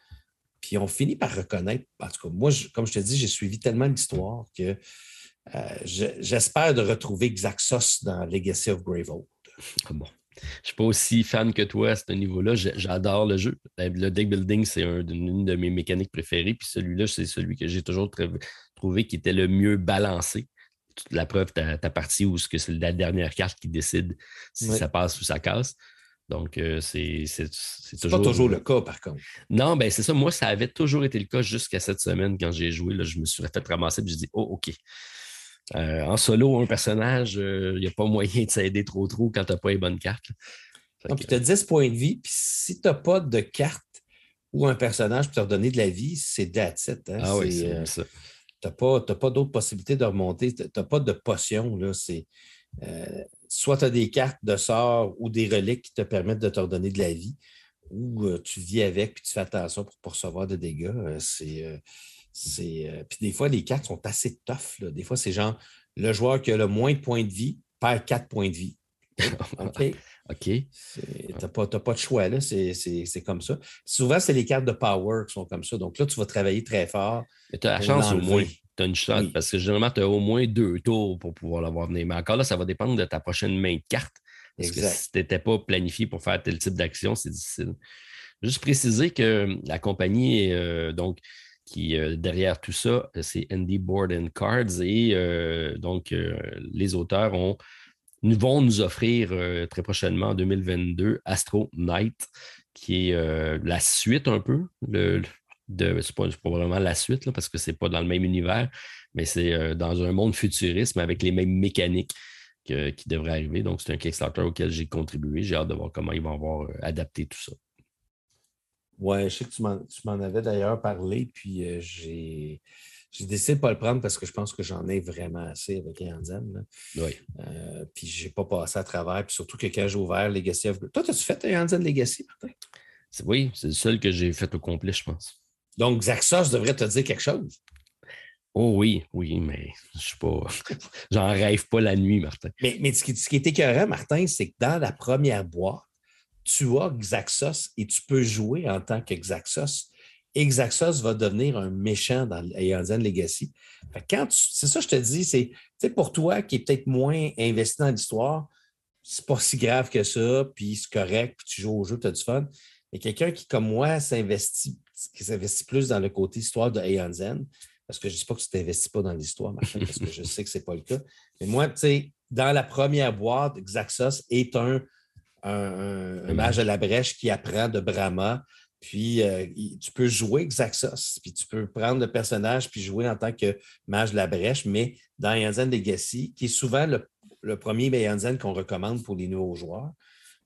Puis on finit par reconnaître, en tout cas, moi, comme je te dis, j'ai suivi tellement l'histoire que j'espère de retrouver Xaxos dans Legacy of Gravehold. Ah bon. Je ne suis pas aussi fan que toi à ce niveau-là. J'adore le jeu. Le deck building, c'est une de mes mécaniques préférées. Puis celui-là, c'est celui que j'ai toujours trouvé qui était le mieux balancé. La preuve, ta, partie où c'est la dernière carte qui décide si ça passe ou ça casse. Donc, euh, c'est toujours. pas toujours le cas, par contre. Non, ben c'est ça. Moi, ça avait toujours été le cas jusqu'à cette semaine quand j'ai joué. Là, je me suis fait ramasser et j'ai dit Oh, OK. Euh, en solo, un personnage, il euh, n'y a pas moyen de s'aider trop trop quand tu n'as pas les bonnes cartes. Donc, tu as 10 points de vie, puis si tu n'as pas de carte ou un personnage pour te redonner de la vie, c'est that's it. Hein. Ah oui, c'est ça. Tu n'as pas, pas d'autres possibilités de remonter. Tu n'as pas de potion. Là, soit tu as des cartes de sort ou des reliques qui te permettent de te redonner de la vie, ou tu vis avec puis tu fais attention pour ne recevoir de dégâts. c'est euh, puis des fois, les cartes sont assez tough. Des fois, c'est genre le joueur qui a le moins de points de vie perd quatre points de vie. OK? OK. Tu n'as pas, pas, de choix, là. C'est comme ça. Souvent, c'est les cartes de power qui sont comme ça. Donc là, tu vas travailler très fort. Mais tu as la chance au moins. Tu as une chance parce que généralement, tu as au moins deux tours pour pouvoir l'avoir venir. Mais encore là, ça va dépendre de ta prochaine main de carte. Parce que si tu n'étais pas planifié pour faire tel type d'action, c'est difficile. Juste préciser que la compagnie, euh, donc, qui euh, derrière tout ça, c'est Andy Board and Cards. Et euh, donc, euh, les auteurs ont, nous, vont nous offrir très prochainement en 2022 Astro Night, qui est la suite un peu. Le, c'est, pas, la suite parce que c'est pas dans le même univers, mais c'est dans un monde futuriste, avec les mêmes mécaniques qui devrait arriver. Donc, c'est un Kickstarter auquel j'ai contribué. J'ai hâte de voir comment ils vont avoir adapté tout ça. Oui, je sais que tu m'en avais d'ailleurs parlé, puis j'ai j'ai décidé de ne pas le prendre parce que je pense que j'en ai vraiment assez avec Yanzen. Oui. Euh, puis je n'ai pas passé à travers. Puis surtout que quand j'ai ouvert Legacy of Toi, as-tu fait Yanzen Legacy, Martin? Oui, c'est le seul que j'ai fait au complet, je pense. Donc, Zaxos devrait te dire quelque chose. Oh oui, oui, mais je suis pas. J'en rêve pas la nuit, Martin. Mais, mais ce, qui, ce qui est écœurant, Martin, c'est que dans la première boîte, tu as Xaxos et tu peux jouer en tant que Xaxos. Exaxos va devenir un méchant dans Aeon Legacy. quand c'est ça que je te dis, c'est pour toi qui est peut-être moins investi dans l'histoire, c'est pas si grave que ça, puis c'est correct, puis tu joues au jeu, tu as du fun. Mais quelqu'un qui, comme moi, s'investit, qui s'investit plus dans le côté histoire de Aeon parce que je ne dis pas que tu ne t'investis pas dans l'histoire, parce que je sais que ce n'est pas le cas. Mais moi, tu sais, dans la première boîte, Xaxos est un, un, un, mage de la brèche qui apprend de Brahma puis euh, tu peux jouer Xaxos, puis tu peux prendre le personnage puis jouer en tant que mage de la brèche, mais dans Yanzen Legacy, qui est souvent le, premier Yanzen qu'on recommande pour les nouveaux joueurs,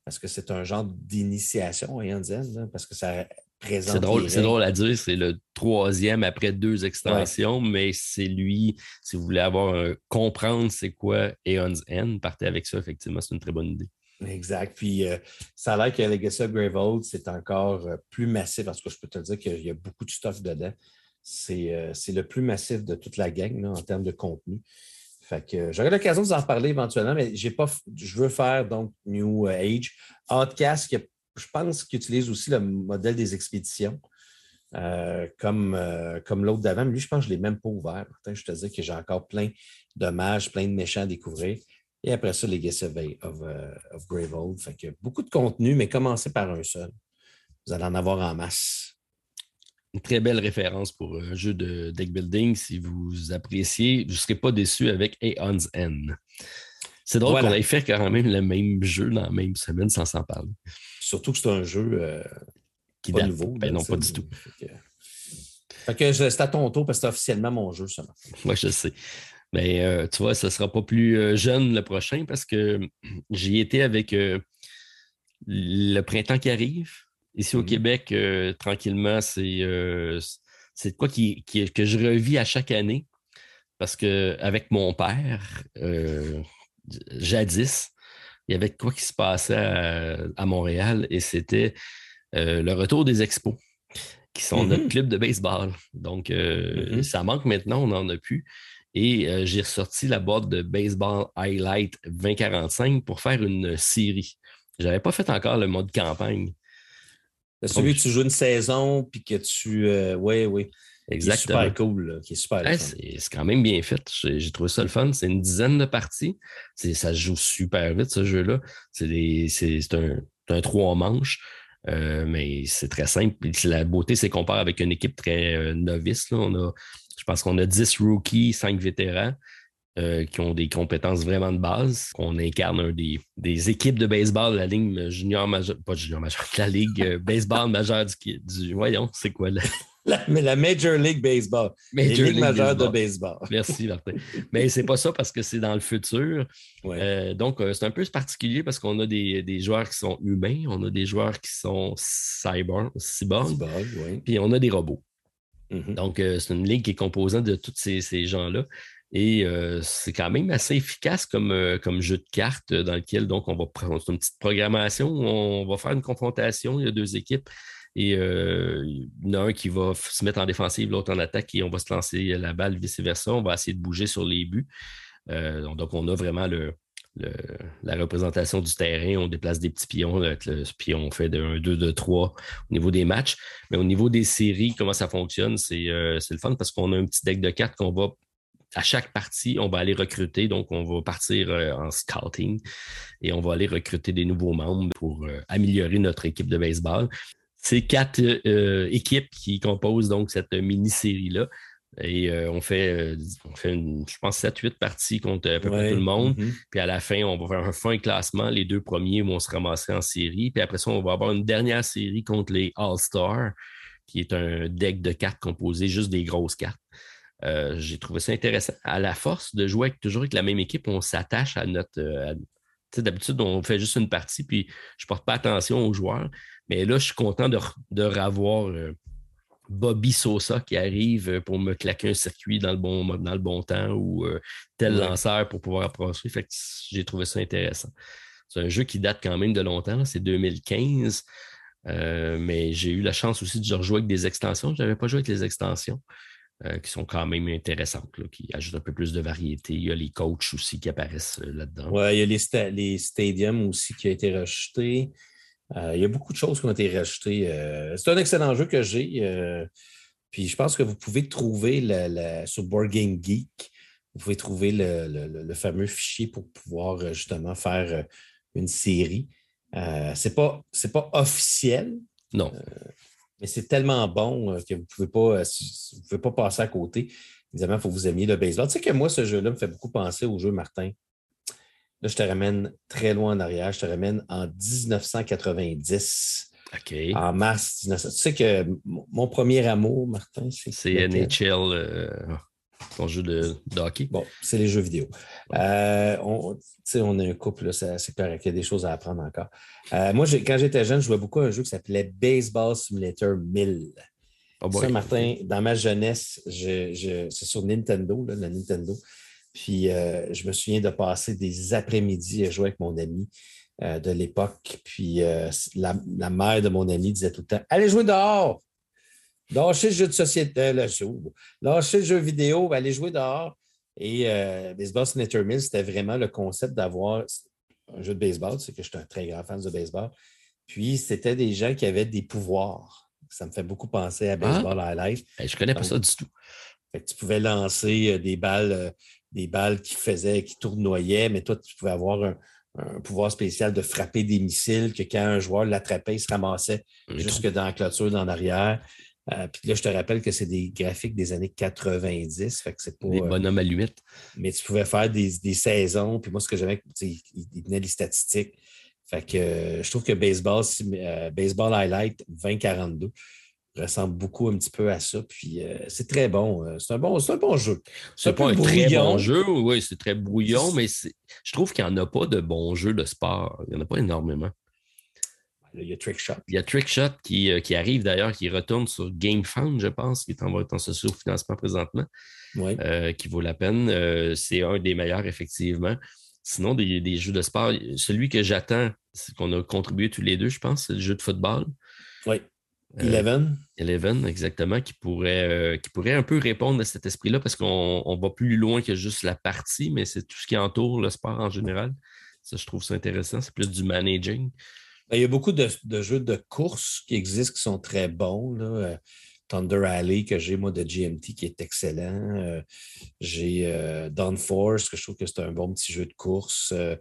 parce que c'est un genre d'initiation à Yanzen, parce que ça présente. C'est drôle, drôle, à dire, c'est le troisième après deux extensions, mais c'est lui, si vous voulez avoir comprendre c'est quoi Aeon's End, partez avec ça, effectivement, c'est une très bonne idée. Exact. Puis euh, ça a l'air que Legacy of Gravehold, c'est encore euh, plus massif. Parce que je peux te dire qu'il y a beaucoup de stuff dedans. C'est euh, le plus massif de toute la gang en termes de contenu. Fait que j'aurai l'occasion de vous en reparler éventuellement, mais j'ai pas, je veux faire donc New Age. Outcast, je pense qu'il utilise aussi le modèle des expéditions. comme, comme l'autre d'avant, mais lui, je pense que je ne l'ai même pas ouvert. Je te dis que j'ai encore plein d'hommages, plein de méchants à découvrir. Et après ça, Legacy of, of, uh, of Gravehold. Fait que beaucoup de contenu, mais commencez par un seul. Vous allez en avoir en masse. Une très belle référence pour un jeu de deck building. Si vous appréciez, vous ne serez pas déçu avec Aeon's N. C'est drôle qu'on ait fait quand même le même jeu dans la même semaine sans s'en parler. Surtout que c'est un jeu euh, qui pas nouveau. Ben non, pas du tout. Fait que, c'est à ton tour parce que c'est officiellement mon jeu seulement. Moi, je sais. Mais euh, tu vois, ce ne sera pas plus euh, jeune le prochain parce que j'y étais avec euh, le printemps qui arrive. Ici au mmh Québec, tranquillement, c'est c'est quoi qui, que je revis à chaque année. Parce qu'avec mon père, jadis, il y avait quoi qui se passait à, Montréal et c'était le retour des expos, qui sont notre mmh club de baseball. Donc, mmh ça manque maintenant, on n'en a plus. Et euh, j'ai ressorti la boîte de Baseball Highlight 2045 pour faire une série. Je n'avais pas fait encore le mode campagne. Celui que tu joues une saison puis que tu. Euh, oui, oui. Exactement. Qui est super cool, qui est super C'est quand même bien fait. J'ai trouvé ça le fun. C'est une dizaine de parties. Ça se joue super vite, ce jeu-là. C'est un, un trois manches. Euh, mais c'est très simple. La beauté, c'est qu'on part avec une équipe très novice. Là. On a je pense qu'on a 10 rookies, 5 vétérans euh, qui ont des compétences vraiment de base. On incarne un des, des équipes de baseball, la ligue junior majeure, pas junior majeure, la ligue euh, baseball majeure du, du voyons, c'est quoi là? La, la, Major League Baseball. Major League majeure de baseball. Merci, Martin. Mais c'est pas ça parce que c'est dans le futur. Euh, donc, c'est un peu particulier parce qu'on a des, des, joueurs qui sont humains, on a des joueurs qui sont cyber, cyborg, puis on a des robots. Mm-hmm. Donc, euh, c'est une ligue qui est composante de tous ces, gens-là. Et euh, c'est quand même assez efficace comme, euh, jeu de cartes dans lequel donc on va prendre une petite programmation, on va faire une confrontation, il y a deux équipes. Et il y en a un qui va se mettre en défensive, l'autre en attaque, et on va se lancer la balle, vice-versa. On va essayer de bouger sur les buts. donc, on a vraiment le, la représentation du terrain, on déplace des petits pions, puis on fait de 1, 2, 2, 3 au niveau des matchs. Mais au niveau des séries, comment ça fonctionne, euh, c'est le fun parce qu'on a un petit deck de cartes qu'on va, à chaque partie, on va aller recruter. Donc, on va partir euh, en scouting et on va aller recruter des nouveaux membres pour euh, améliorer notre équipe de baseball. C'est quatre équipes qui composent donc cette mini-série-là. Et euh, on fait, euh, fait je pense, 7-8 parties contre à peu près tout le monde. Mm-hmm. Puis à la fin, on va faire un fin classement. Les deux premiers vont se ramasser en série. Puis après ça, on va avoir une dernière série contre les All-Stars, qui est un deck de cartes composé juste des grosses cartes. j'ai trouvé ça intéressant. À la force de jouer toujours avec la même équipe, on s'attache à notre. D'habitude, on fait juste une partie, puis je ne porte pas attention aux joueurs. Mais là, je suis content de, de revoir Bobby Sosa qui arrive pour me claquer un circuit dans le bon, dans le bon temps ou tel lanceur pour pouvoir approcher. Fait j'ai trouvé ça intéressant. C'est un jeu qui date quand même de longtemps, c'est 2015. Euh, mais j'ai eu la chance aussi de rejouer avec des extensions. Je n'avais pas joué avec les extensions, euh, qui sont quand même intéressantes, qui ajoutent un peu plus de variété. Il y a les coachs aussi qui apparaissent euh, là-dedans. Oui, il y a les, stadiums aussi qui ont été rajoutés. Il y a beaucoup de choses qui ont été rajoutées. c'est un excellent jeu que j'ai. puis je pense que vous pouvez trouver sur Board Game Geek, vous pouvez trouver le fameux fichier pour pouvoir justement faire une série. Euh, ce n'est pas, pas officiel. Non. Euh, mais c'est tellement bon euh, que vous ne pouvez, pas, vous pouvez pas passer à côté. Évidemment, il faut que vous aimiez le baseball. Tu sais que moi, ce jeu-là me fait beaucoup penser au jeu Martin. Là, je te ramène très loin en arrière. Je te ramène en 1990. OK. En mars 1990. Tu sais que mon premier amour, Martin, c'est. C'est NHL ton jeu de, hockey? Bon, c'est les jeux vidéo. Euh, on, on est un couple, c'est correct, il y a des choses à apprendre encore. Euh, moi, quand j'étais jeune, je jouais beaucoup à un jeu qui s'appelait Baseball Simulator 1000. ça, Martin, dans ma jeunesse, c'est sur Nintendo, là, Nintendo. Puis euh, je me souviens de passer des après-midi à jouer avec mon ami de l'époque. Puis la, la, mère de mon ami disait tout le temps Allez jouer dehors! Lâchez le jeu de société, euh, le jeu, lâchez le jeu vidéo, allez jouer dehors. Et euh, Baseball Senator Mill, c'était vraiment le concept d'avoir un jeu de baseball. C'est que je suis un très grand fan de baseball. Puis, c'était des gens qui avaient des pouvoirs. Ça me fait beaucoup penser à ah! Baseball ah. Highlight. je ne connais pas ça du tout. tu pouvais lancer euh, des balles, des balles qui faisaient, qui tournoyaient, mais toi, tu pouvais avoir un, pouvoir spécial de frapper des missiles que quand un joueur l'attrapait, il se ramassait jusque dans la clôture, dans l'arrière. Euh, puis là, je te rappelle que c'est des graphiques des années 90. Fait que c'est pas, des euh, bonhommes à l'huile. mais tu pouvais faire des, saisons. Puis moi, ce que j'aimais, il, il tenait les statistiques. Fait que euh, je trouve que Baseball, Baseball Highlight 2042 ressemble beaucoup un petit peu à ça. Puis c'est très bon. C'est un bon, un bon jeu. C'est pas un très bon jeu, oui, c'est très brouillon, mais je trouve qu'il n'y en a pas de bons jeux de sport. Il n'y en a pas énormément. Il y a Trickshot. Il y a Trickshot qui, euh, qui arrive d'ailleurs, qui retourne sur GameFound, je pense, qui est en, en socio-financement présentement, euh, qui vaut la peine. Euh, c'est un des meilleurs, effectivement. Sinon, des, des jeux de sport, celui que j'attends, c'est qu'on a contribué tous les deux, je pense, c'est le jeu de football. Oui. Eleven. Eleven, exactement, qui pourrait, qui pourrait un peu répondre à cet esprit-là parce qu'on va plus loin que juste la partie, mais c'est tout ce qui entoure le sport en général. Ça, je trouve ça intéressant. C'est plus du managing. Ben, il y a beaucoup de, jeux de course qui existent qui sont très bons. Euh, Thunder Alley que j'ai, moi, de GMT, qui est excellent. Euh, j'ai euh, Force, que je trouve que c'est un bon petit jeu de course. Euh,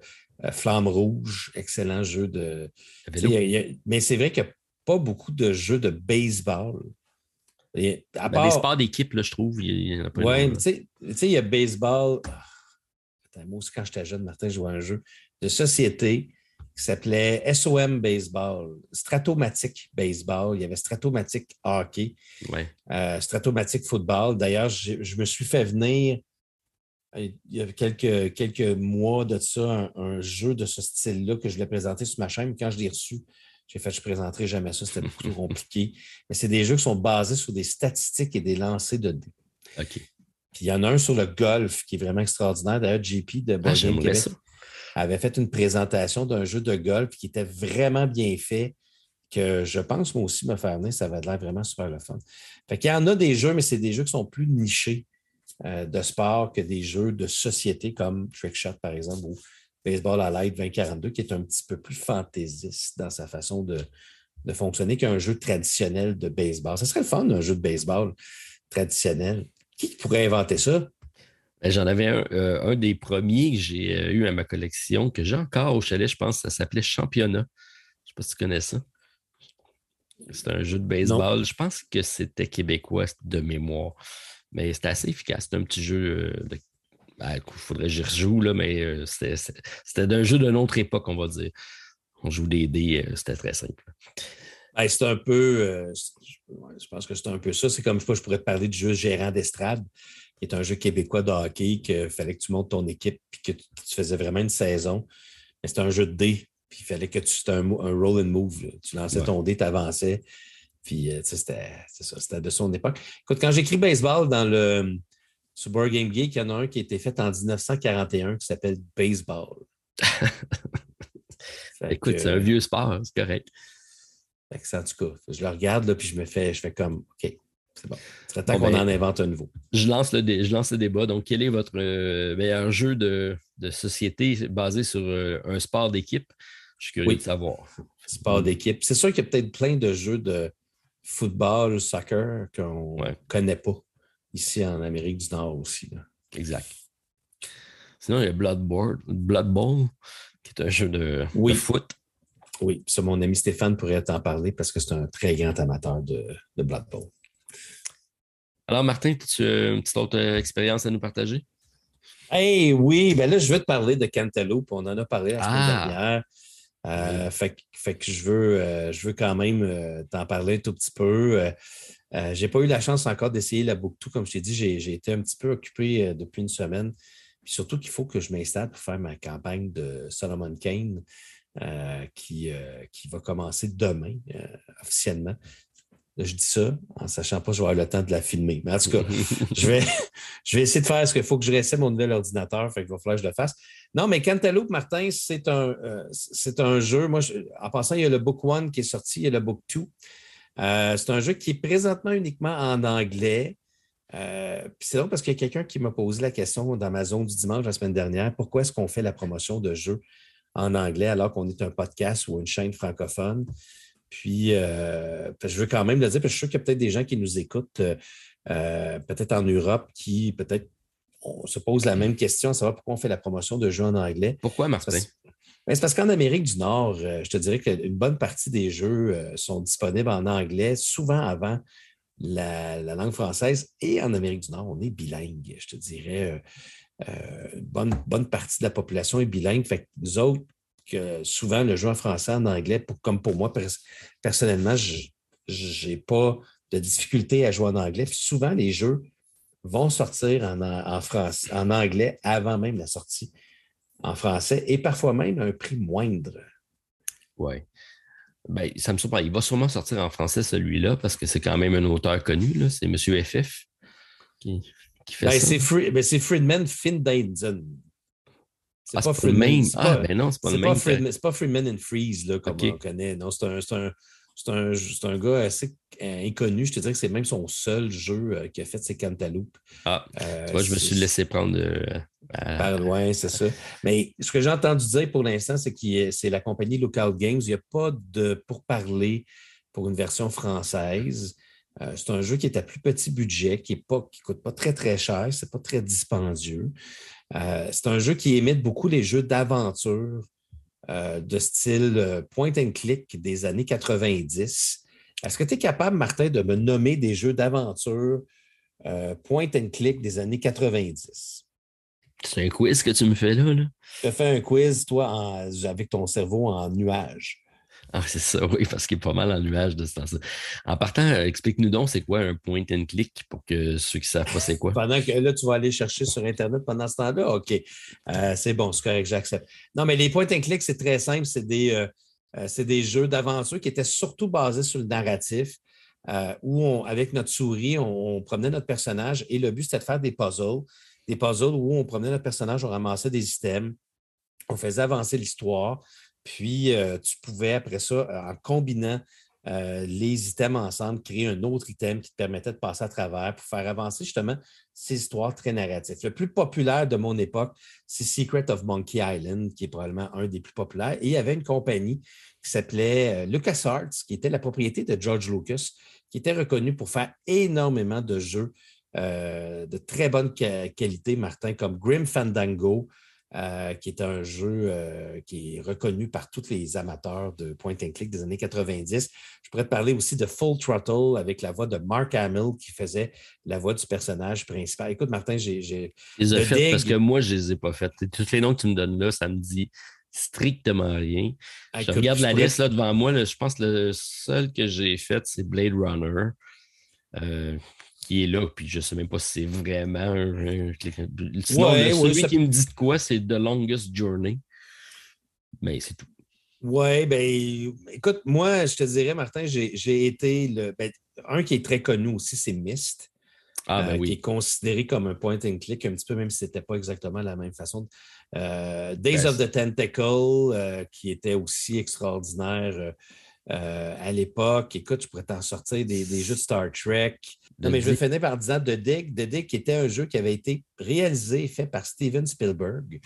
Flamme Rouge, excellent jeu de. mais c'est vrai qu'il a pas beaucoup de jeux de baseball. À ben, les sports d'équipe, je trouve. Oui, tu sais, il y a baseball. Ah, moi aussi, quand j'étais jeune, Martin, je jouais un jeu de société qui s'appelait SOM Baseball, Stratomatic Baseball. Il y avait Stratomatic Hockey, euh, Stratomatic Football. D'ailleurs, je, me suis fait venir euh, il y a quelques, quelques mois de ça un, jeu de ce style-là que je l'ai présenté sur ma chaîne. Quand je l'ai reçu, j'ai fait, je ne présenterai jamais ça, c'était beaucoup trop compliqué. Mais c'est des jeux qui sont basés sur des statistiques et des lancers de dés. OK. Puis il y en a un sur le golf qui est vraiment extraordinaire. D'ailleurs, JP de ah, Québec, avait fait une présentation d'un jeu de golf qui était vraiment bien fait, que je pense moi aussi me faire venir, ça va l'air vraiment super le fun. Fait qu'il y en a des jeux, mais c'est des jeux qui sont plus nichés euh, de sport que des jeux de société comme Trickshot, par exemple, ou Baseball à Light 2042, qui est un petit peu plus fantaisiste dans sa façon de, de fonctionner qu'un jeu traditionnel de baseball. Ça serait le fun, un jeu de baseball traditionnel. Qui pourrait inventer ça? Ben, j'en avais euh, un, des premiers que j'ai euh, eu à ma collection, que j'ai encore au chalet, je pense, ça s'appelait Championnat. Je ne sais pas si tu connais ça. C'est un jeu de baseball. Je pense que c'était québécois de mémoire. Mais c'était assez efficace. C'était un petit jeu euh, de. Ben, il faudrait que j'y rejoue, là, mais c'était d'un jeu d'une autre époque, on va dire. On joue des dés, c'était très simple. Ben, c'est un peu. je pense que c'est un peu ça. C'est comme je, je pourrais te parler du jeu gérant d'estrade qui est un jeu québécois de hockey, qu'il fallait que tu montes ton équipe puis que tu, faisais vraiment une saison. Mais c'était un jeu de dés, puis il fallait que tu. C'était un, roll and move. Tu lançais ton dé, tu avançais. Puis, euh, c'était ça, c'était de son époque. Écoute, quand j'écris baseball dans le sur Board Game Geek, il y en a un qui a été fait en 1941 qui s'appelle Baseball. Écoute, c'est un vieux sport, hein, c'est correct. en tout cas, je le regarde, là, puis je me fais, je fais comme, OK, c'est bon. C'est temps qu'on en invente un nouveau. Je lance le, je lance le débat. Donc, quel est votre euh, meilleur jeu de, société basé sur euh, un sport d'équipe? Je suis curieux de savoir. Sport d'équipe. C'est sûr qu'il y a peut-être plein de jeux de football, soccer qu'on ne connaît pas ici en Amérique du Nord aussi. Exact. Sinon, il y a Blood Bowl, qui est un jeu de, foot. Oui, ça, mon ami Stéphane pourrait t'en parler parce que c'est un très grand amateur de, de Blood Bowl. Alors, Martin, tu as une petite autre expérience à nous partager? Hey, oui, ben là, je veux te parler de Cantaloupe. On en a parlé la semaine ah! dernière. Euh, fait, que je veux, euh, je veux quand même euh, t'en parler un tout petit peu. je n'ai pas eu la chance encore d'essayer la Book Comme je t'ai dit, j'ai été un petit peu occupé depuis une semaine. Puis surtout qu'il faut que je m'installe pour faire ma campagne de Solomon Kane qui, qui va commencer demain officiellement je dis ça en sachant pas que je vais avoir le temps de la filmer. Mais en tout cas, je, vais, je vais essayer de faire ce qu'il faut que je réessaye mon nouvel ordinateur. Fait qu'il va falloir que je le fasse. Non, mais Cantaloupe, Martin, c'est un, euh, c'est un jeu. Moi, en passant, il y a le Book One qui est sorti, il y a le Book Two. Euh, c'est un jeu qui est présentement uniquement en anglais. Euh, puis c'est drôle parce qu'il y a quelqu'un qui m'a posé la question dans ma zone du dimanche la semaine dernière pourquoi est-ce qu'on fait la promotion de jeux en anglais alors qu'on est un podcast ou une chaîne francophone? Puis, euh, je veux quand même le dire, parce que je suis sûr qu'il y a peut-être des gens qui nous écoutent, euh, euh, peut-être en Europe, qui peut-être se posent la même question, à savoir pourquoi on fait la promotion de jeux en anglais. Pourquoi, Martin? Ben, c'est parce qu'en Amérique du Nord, je te dirais qu'une bonne partie des jeux sont disponibles en anglais, souvent avant la, langue française. Et en Amérique du Nord, on est bilingue. Je te dirais, une bonne, bonne partie de la population est bilingue. Fait que nous autres, que souvent le jeu en français, en anglais, comme pour moi, personnellement, je n'ai pas de difficulté à jouer en anglais. souvent, les jeux vont sortir en, en anglais avant même la sortie en français et parfois même à un prix moindre. Oui. Ben, ça me surprend. Il va sûrement sortir en français celui-là parce que c'est quand même un auteur connu. C'est M. FF qui, fait ben, ça. Ben, c'est Friedman Findeisen. C'est ah, pas, Freeman. Ah, ben non, c'est pas le même. C'est pas Freeman and Freeze, là, comme on connaît. Non, c'est un, un, un, gars assez inconnu. Je te dirais que c'est même son seul jeu euh, qui a fait, ses Cantaloupe. Ah, euh, je me suis laissé prendre. Euh, par loin, c'est ça. Mais ce que j'ai entendu dire pour l'instant, c'est que c'est la compagnie Lookout Games. Il n'y a pas de pourparler pour une version française. c'est un jeu qui est à plus petit budget, qui ne coûte pas très, très cher, c'est pas très dispendieux. Euh, c'est un jeu qui imite beaucoup les jeux d'aventure euh, de style euh, point and click des années 90. Est-ce que tu es capable, Martin, de me nommer des jeux d'aventure point and click des années 90? C'est un quiz que tu me fais là. là. Tu fais un quiz, toi, avec ton cerveau en nuage. Ah, c'est ça, oui, parce qu'il est pas mal en nuage de ce temps-là. En partant, euh, explique-nous donc, c'est quoi un point and click pour que ceux qui savent pas c'est quoi? pendant que là, tu vas aller chercher sur Internet pendant ce temps-là? OK. Euh, c'est bon, c'est correct, j'accepte. Non, mais les point and click, c'est très simple. C'est des, euh, des jeux d'aventure qui étaient surtout basés sur le narratif. où avec notre souris, on, on, promenait notre personnage et le but, c'était de faire des puzzles. Des puzzles où on promenait notre personnage, on ramassait des items, on faisait avancer l'histoire. Puis, euh, tu pouvais, après ça, euh, en combinant euh, les items ensemble, créer un autre item qui te permettait de passer à travers pour faire avancer justement ces histoires très narratives. Le plus populaire de mon époque, c'est Secret of Monkey Island, qui est probablement un des plus populaires. Et il y avait une compagnie qui s'appelait LucasArts, qui était la propriété de George Lucas, qui était reconnue pour faire énormément de jeux de très bonne qualité, Martin, comme Grim Fandango, euh, qui est un jeu euh, qui est reconnu par tous les amateurs de point and click des années 90. Je pourrais te parler aussi de Full Throttle avec la voix de Mark Hamill qui faisait la voix du personnage principal. Écoute, Martin, j'ai. Je les ai faites parce que moi, je ne les ai pas faites. Tous les noms que tu me donnes là, ça me dit strictement rien. je regarde la liste là devant moi. je pense que le seul que j'ai fait, c'est Blade Runner. Euh, qui est là, puis je ne sais même pas si c'est vraiment un, Sinon, celui qui me dit de quoi, c'est The Longest Journey. Mais c'est tout. Oui, ben écoute, moi, je te dirais, Martin, j'ai été le. Ben, un qui est très connu aussi, c'est Myst. Ah, ben euh, qui est considéré comme un point and click, un petit peu, même si ce n'était pas exactement la même façon. Euh, Days ben, of the Tentacle, euh, qui était aussi extraordinaire à l'époque. Écoute, je pourrais t'en sortir des, jeux de Star Trek. Non, mais je vais finir par disant The Dig. The qui était un jeu qui avait été réalisé et fait par Steven Spielberg.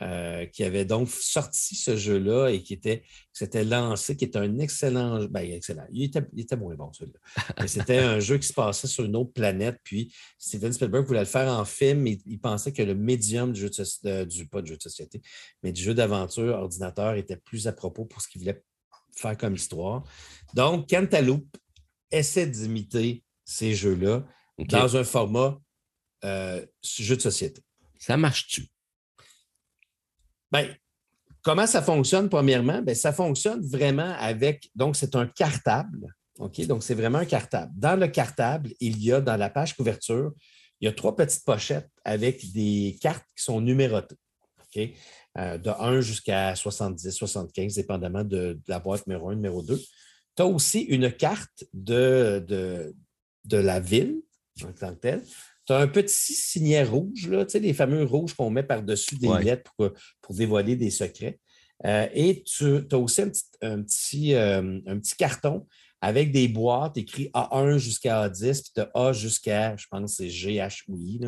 Euh, qui avait donc sorti ce jeu-là et qui était s'était lancé, qui était un excellent. Ben, excellent. Il était, il était moins bon, celui-là. c'était un jeu qui se passait sur une autre planète. Puis Steven Spielberg voulait le faire en film, mais il pensait que le médium du jeu de, du pas de jeu de société, mais du jeu d'aventure ordinateur était plus à propos pour ce qu'il voulait faire comme histoire. Donc, Cantaloupe essaie d'imiter ces jeux-là dans un format euh, jeu de société. Ça marche-tu? Bien, comment ça fonctionne, premièrement? Bien, ça fonctionne vraiment avec. Donc, c'est un cartable. OK? Donc, c'est vraiment un cartable. Dans le cartable, il y a dans la page couverture, il y a trois petites pochettes avec des cartes qui sont numérotées. OK? Euh, de 1 jusqu'à 70, 75, dépendamment de, la boîte numéro 1, numéro 2. Tu as aussi une carte de, de, de la ville en tant que telle tu as un petit signet rouge, là, tu sais, les fameux rouges qu'on met par-dessus des lettres pour, dévoiler des secrets. Euh, et tu as aussi un petit, euh, un, petit, carton avec des boîtes écrites A1 jusqu'à A10, puis de A jusqu'à, je pense, c'est G, H ou I,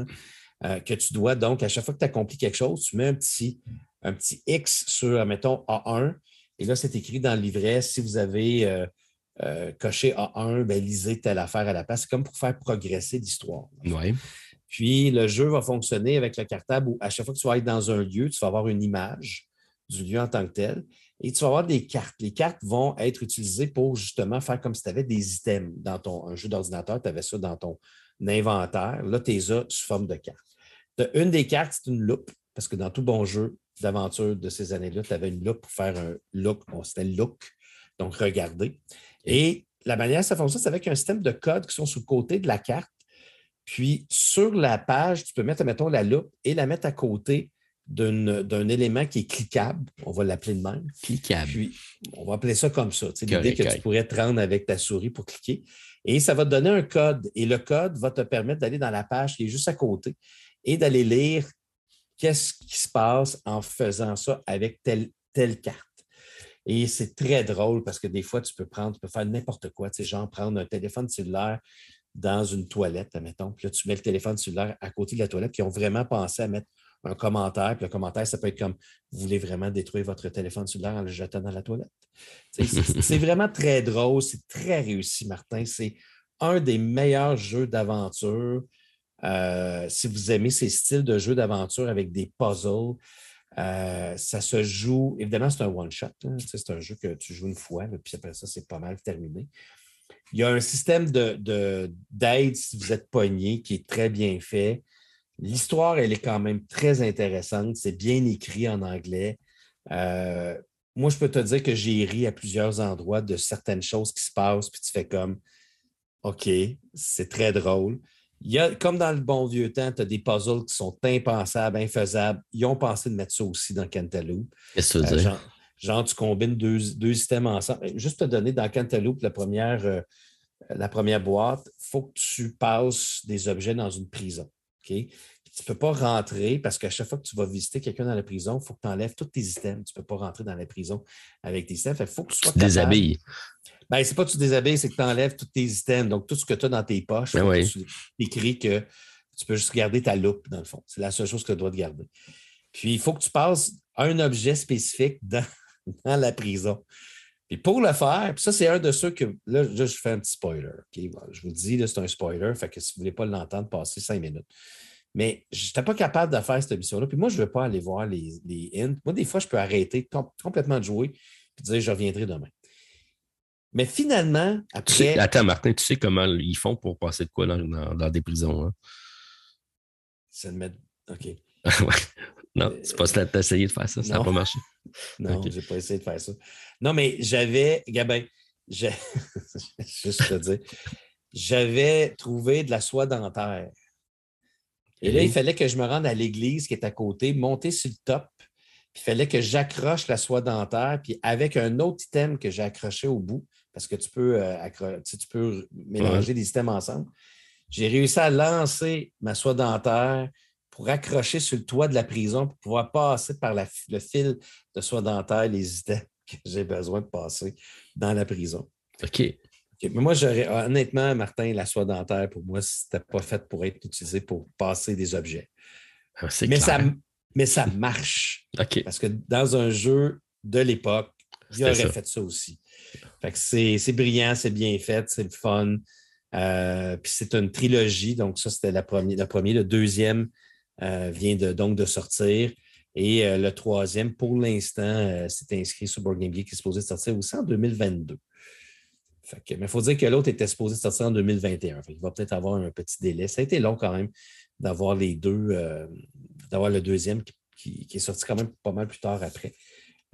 euh, que tu dois donc, à chaque fois que tu accomplis quelque chose, tu mets un petit, un petit X sur, mettons, A1. Et là, c'est écrit dans le livret, si vous avez euh, cocher A1, ben, lisez telle affaire à la place. C'est comme pour faire progresser l'histoire. Puis le jeu va fonctionner avec le cartable où à chaque fois que tu vas être dans un lieu, tu vas avoir une image du lieu en tant que tel et tu vas avoir des cartes. Les cartes vont être utilisées pour justement faire comme si tu avais des items dans ton un jeu d'ordinateur, tu avais ça dans ton inventaire. Là, tu les as sous forme de cartes. Une des cartes, c'est une loupe, parce que dans tout bon jeu d'aventure de ces années-là, tu avais une loupe pour faire un look. c'était le look, donc regarder. Et la manière dont ça fonctionne, c'est avec un système de codes qui sont sur le côté de la carte. Puis sur la page, tu peux mettre, mettons, la loupe et la mettre à côté d'un élément qui est cliquable. On va l'appeler de même. Cliquable. Puis, on va appeler ça comme ça. C'est l'idée que tu pourrais te rendre avec ta souris pour cliquer. Et ça va te donner un code. Et le code va te permettre d'aller dans la page qui est juste à côté et d'aller lire qu'est-ce qui se passe en faisant ça avec telle, telle carte. Et c'est très drôle parce que des fois, tu peux prendre, tu peux faire n'importe quoi. Tu sais, genre prendre un téléphone cellulaire dans une toilette, admettons. Puis là, tu mets le téléphone cellulaire à côté de la toilette, puis ils ont vraiment pensé à mettre un commentaire. Puis le commentaire, ça peut être comme Vous voulez vraiment détruire votre téléphone cellulaire en le jetant dans la toilette. C'est vraiment très drôle, c'est très réussi, Martin. C'est un des meilleurs jeux d'aventure. Euh, si vous aimez ces styles de jeux d'aventure avec des puzzles, euh, ça se joue, évidemment, c'est un one-shot. C'est un jeu que tu joues une fois, puis après ça, c'est pas mal terminé. Il y a un système d'aide de, si vous êtes pogné qui est très bien fait. L'histoire, elle est quand même très intéressante. C'est bien écrit en anglais. Euh, moi, je peux te dire que j'ai ri à plusieurs endroits de certaines choses qui se passent, puis tu fais comme OK, c'est très drôle. Il y a, comme dans le bon vieux temps, tu as des puzzles qui sont impensables, infaisables. Ils ont pensé de mettre ça aussi dans Cantaloupe. Qu'est-ce que tu veux dire? Genre, tu combines deux, deux, systèmes ensemble. Juste te donner dans Cantaloupe, la première, euh, la première boîte, il faut que tu passes des objets dans une prison. Tu ne peux pas rentrer parce qu'à chaque fois que tu vas visiter quelqu'un dans la prison, il faut que tu enlèves tous tes items. Tu ne peux pas rentrer dans la prison avec tes items. Il faut que tu sois. Tu déshabilles. Ben, c'est pas que tu déshabilles, c'est que tu enlèves tous tes items. Donc, tout ce que tu as dans tes poches, ben tu écris que tu peux juste garder ta loupe, dans le fond. C'est la seule chose que tu dois te garder. Puis, il faut que tu passes un objet spécifique dans, dans la prison. Puis pour le faire, puis ça, c'est un de ceux que. Là, je fais un petit spoiler. je vous dis, c'est un spoiler. Fait que si vous ne voulez pas l'entendre, passez cinq minutes. Mais je n'étais pas capable de faire cette émission-là. Puis moi, je ne veux pas aller voir les, les hints. Moi, des fois, je peux arrêter complètement de jouer et dire je reviendrai demain. Mais finalement, après. attends, Martin, tu sais comment ils font pour passer de quoi dans, des prisons? Hein? C'est de mettre. OK. Non, c'est pas ça. T'as essayé de faire ça, ça n'a pas marché. Non, je n'ai pas essayé de faire ça. Non, mais j'avais, Gabin, j'ai juste te dire, j'avais trouvé de la soie dentaire. Et là, il fallait que je me rende à l'église qui est à côté, monter sur le top. Puis il fallait que j'accroche la soie dentaire, puis avec un autre item que j'ai accroché au bout, parce que tu peux, euh, tu peux mélanger des items ensemble. J'ai réussi à lancer ma soie dentaire pour accrocher sur le toit de la prison pour pouvoir passer par le fil de soie dentaire les items que j'ai besoin de passer dans la prison. OK. Mais moi, j'aurais honnêtement, Martin, la soie dentaire, pour moi, c'était pas fait pour être utilisé pour passer des objets. Ah, mais, ça, mais ça marche. Parce que dans un jeu de l'époque, il aurait fait ça aussi. C'est brillant, c'est bien fait, c'est le fun. Euh, puis c'est une trilogie, donc ça, c'était le premier. Le deuxième euh, vient de, donc de sortir. Et euh, le troisième, pour l'instant, c'est inscrit sur Board Game Geek qui est supposé sortir aussi en 2022 mais il faut dire que l'autre était supposé sortir en 2021. il va peut-être avoir un petit délai. Ça a été long quand même d'avoir les deux, d'avoir le deuxième qui, est sorti quand même pas mal plus tard après.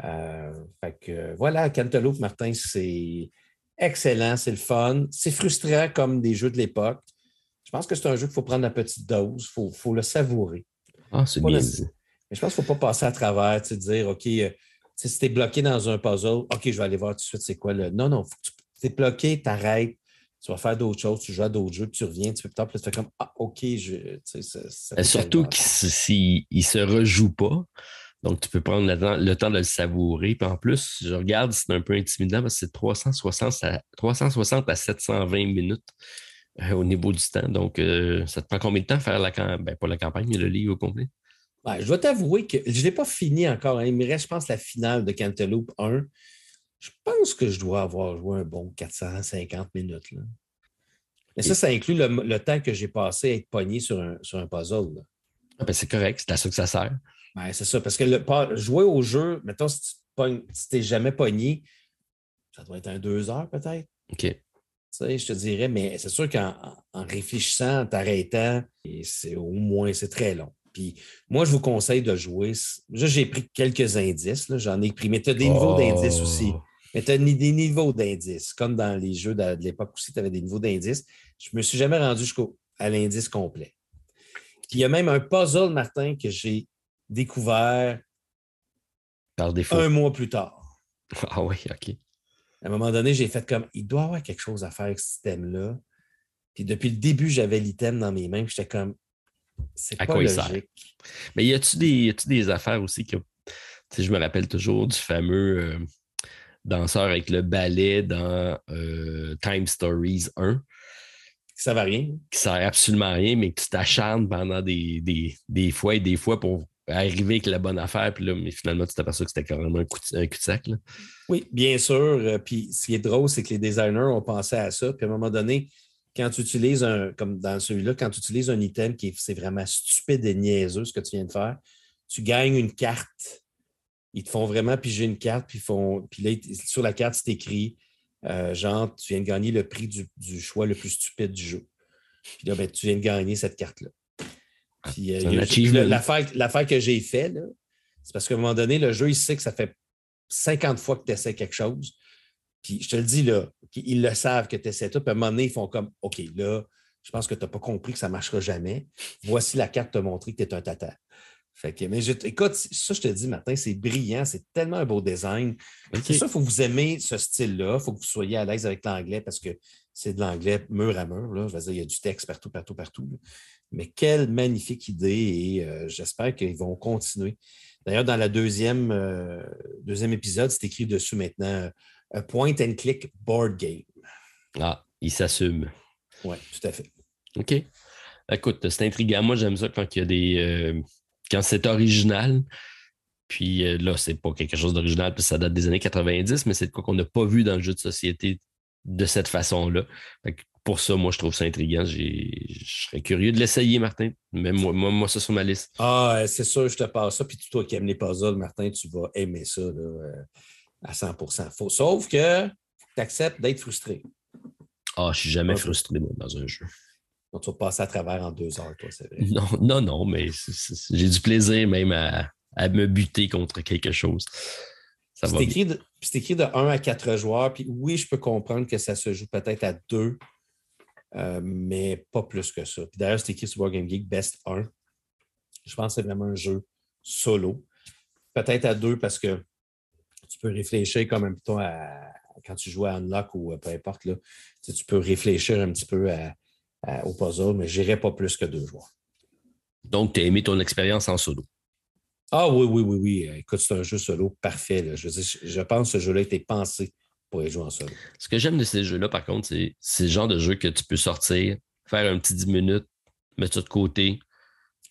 Euh, voilà, Cantaloupe, Martin, c'est excellent, c'est le fun. C'est frustrant comme des jeux de l'époque. Je pense que c'est un jeu qu'il faut prendre à petite dose, il faut, le savourer. Ah, c'est bien. Mais je pense qu'il ne faut pas passer à travers, tu dire, OK, euh, si tu es bloqué dans un puzzle, OK, je vais aller voir tout de suite c'est quoi le. Non, non, faut que tu es bloqué, tu arrêtes, tu vas faire d'autres choses, tu joues à d'autres jeux, tu reviens, tu fais plus tard, puis tu fais comme Ah, OK, je. Surtout qu'il ne se rejoue pas. Donc, tu peux prendre le temps, de le savourer. Puis en plus, je regarde, c'est un peu intimidant parce que c'est 360 à, 360 à 720 minutes euh, au niveau du temps. Donc, euh, ça te prend combien de temps faire la campagne? Ben, pas la campagne, mais le livre au complet? je dois t'avouer que je ne l'ai pas fini encore. Hein. Il me reste, je pense, la finale de Cantaloupe 1 je pense que je dois avoir joué un bon 450 minutes. Là. Mais ça, ça inclut le, temps que j'ai passé à être pogné sur un, sur un puzzle. Ah ben c'est correct, c'est à ça que ça sert. Ouais, c'est ça, parce que le, jouer au jeu, mettons, si tu n'es jamais pogné, ça doit être un deux heures peut-être. OK. Tu sais, je te dirais, mais c'est sûr qu'en en réfléchissant, en t'arrêtant, c'est au moins, c'est très long. Puis moi, je vous conseille de jouer. J'ai pris quelques indices, j'en ai pris, mais tu as des niveaux d'indices aussi. Oh. Mais tu as des niveaux d'indices, comme dans les jeux de, l'époque aussi, tu avais des niveaux d'indices. Je ne me suis jamais rendu jusqu'à l'indice complet. Puis il y a même un puzzle, Martin, que j'ai découvert Par défaut. un mois plus tard. Ah oui, OK. À un moment donné, j'ai fait comme il doit y avoir quelque chose à faire avec ce système-là. Puis depuis le début, j'avais l'item dans mes mains, j'étais comme c'est pas quoi logique. Mais y a-tu des, des, affaires aussi que je me rappelle toujours du fameux euh, danseur avec le ballet dans euh, Time Stories 1. Ça va rien. Qui sert absolument à rien, mais que tu t'acharnes pendant des, des, fois et des fois pour arriver avec la bonne affaire, puis là, mais finalement, tu t'aperçois que c'était carrément un, coup de, sac Oui, bien sûr. Euh, puis ce qui est drôle, c'est que les designers ont pensé à ça. Puis à un moment donné, quand tu utilises un, comme dans celui-là, quand tu utilises un item qui est, c'est vraiment stupide et niaiseux, ce que tu viens de faire, tu gagnes une carte ils te font vraiment piger une carte, puis, font, puis là, sur la carte, c'est écrit euh, genre, tu viens de gagner le prix du, choix le plus stupide du jeu. Puis là, ben, tu viens de gagner cette carte-là. Puis euh, l'affaire que j'ai fait, c'est parce qu'à un moment donné, le jeu, il sait que ça fait 50 fois que tu essaies quelque chose. Puis je te le dis, là, ils le savent que tu essaies tout. Puis à un moment donné, ils font comme OK, là, je pense que tu n'as pas compris que ça ne marchera jamais. Voici la carte te montrer que tu es un tata. Fait que, mais écoute, ça, je te dis, Martin, c'est brillant, c'est tellement un beau design. C'est ça, il faut que vous aimez ce style-là, il faut que vous soyez à l'aise avec l'anglais parce que c'est de l'anglais mur à mur. Là. Je veux dire, il y a du texte partout, partout, partout. Mais quelle magnifique idée et euh, j'espère qu'ils vont continuer. D'ailleurs, dans le deuxième, euh, deuxième épisode, c'est écrit dessus maintenant un point and click board game. Ah, il s'assume. Oui, tout à fait. OK. Écoute, c'est intriguant. Moi, j'aime ça quand il y a des. Euh, quand c'est original. Puis euh, là, c'est pas quelque chose d'original, puis ça date des années 90, mais c'est de quoi qu'on n'a pas vu dans le jeu de société de cette façon-là. Pour ça, moi, je trouve ça intriguant. Je serais curieux de l'essayer, Martin. Mais moi, moi, ça sur ma liste. Ah, c'est sûr, je te passe ça. Puis toi qui aimes les puzzles, Martin, tu vas aimer ça euh, à 100% Sauf que tu acceptes d'être frustré. Ah, je suis jamais frustré dans un jeu. Donc, tu vas passer à travers en deux heures, toi, c'est vrai. Non, non, non, mais j'ai du plaisir même à, me buter contre quelque chose. C'est écrit, de, écrit de 1 à 4 joueurs. Puis oui, je peux comprendre que ça se joue peut-être à deux. euh, mais pas plus que ça. D'ailleurs, c'est écrit sur War Game Geek Best 1. Je pense que c'est vraiment un jeu solo. Peut-être à deux parce que tu peux réfléchir comme un à, quand tu joues à Unlock ou peu importe. Là, tu peux réfléchir un petit peu au puzzle, mais je n'irai pas plus que deux joueurs. Donc, tu as aimé ton expérience en solo? Ah oui, oui, oui, oui. Écoute, c'est un jeu solo parfait. Je, je pense que ce jeu-là a été pensé pour y jouer en solo. Ce que j'aime de ces jeux-là, par contre, c'est le genre de jeu que tu peux sortir, faire un petit 10 minutes, mettre ça de côté,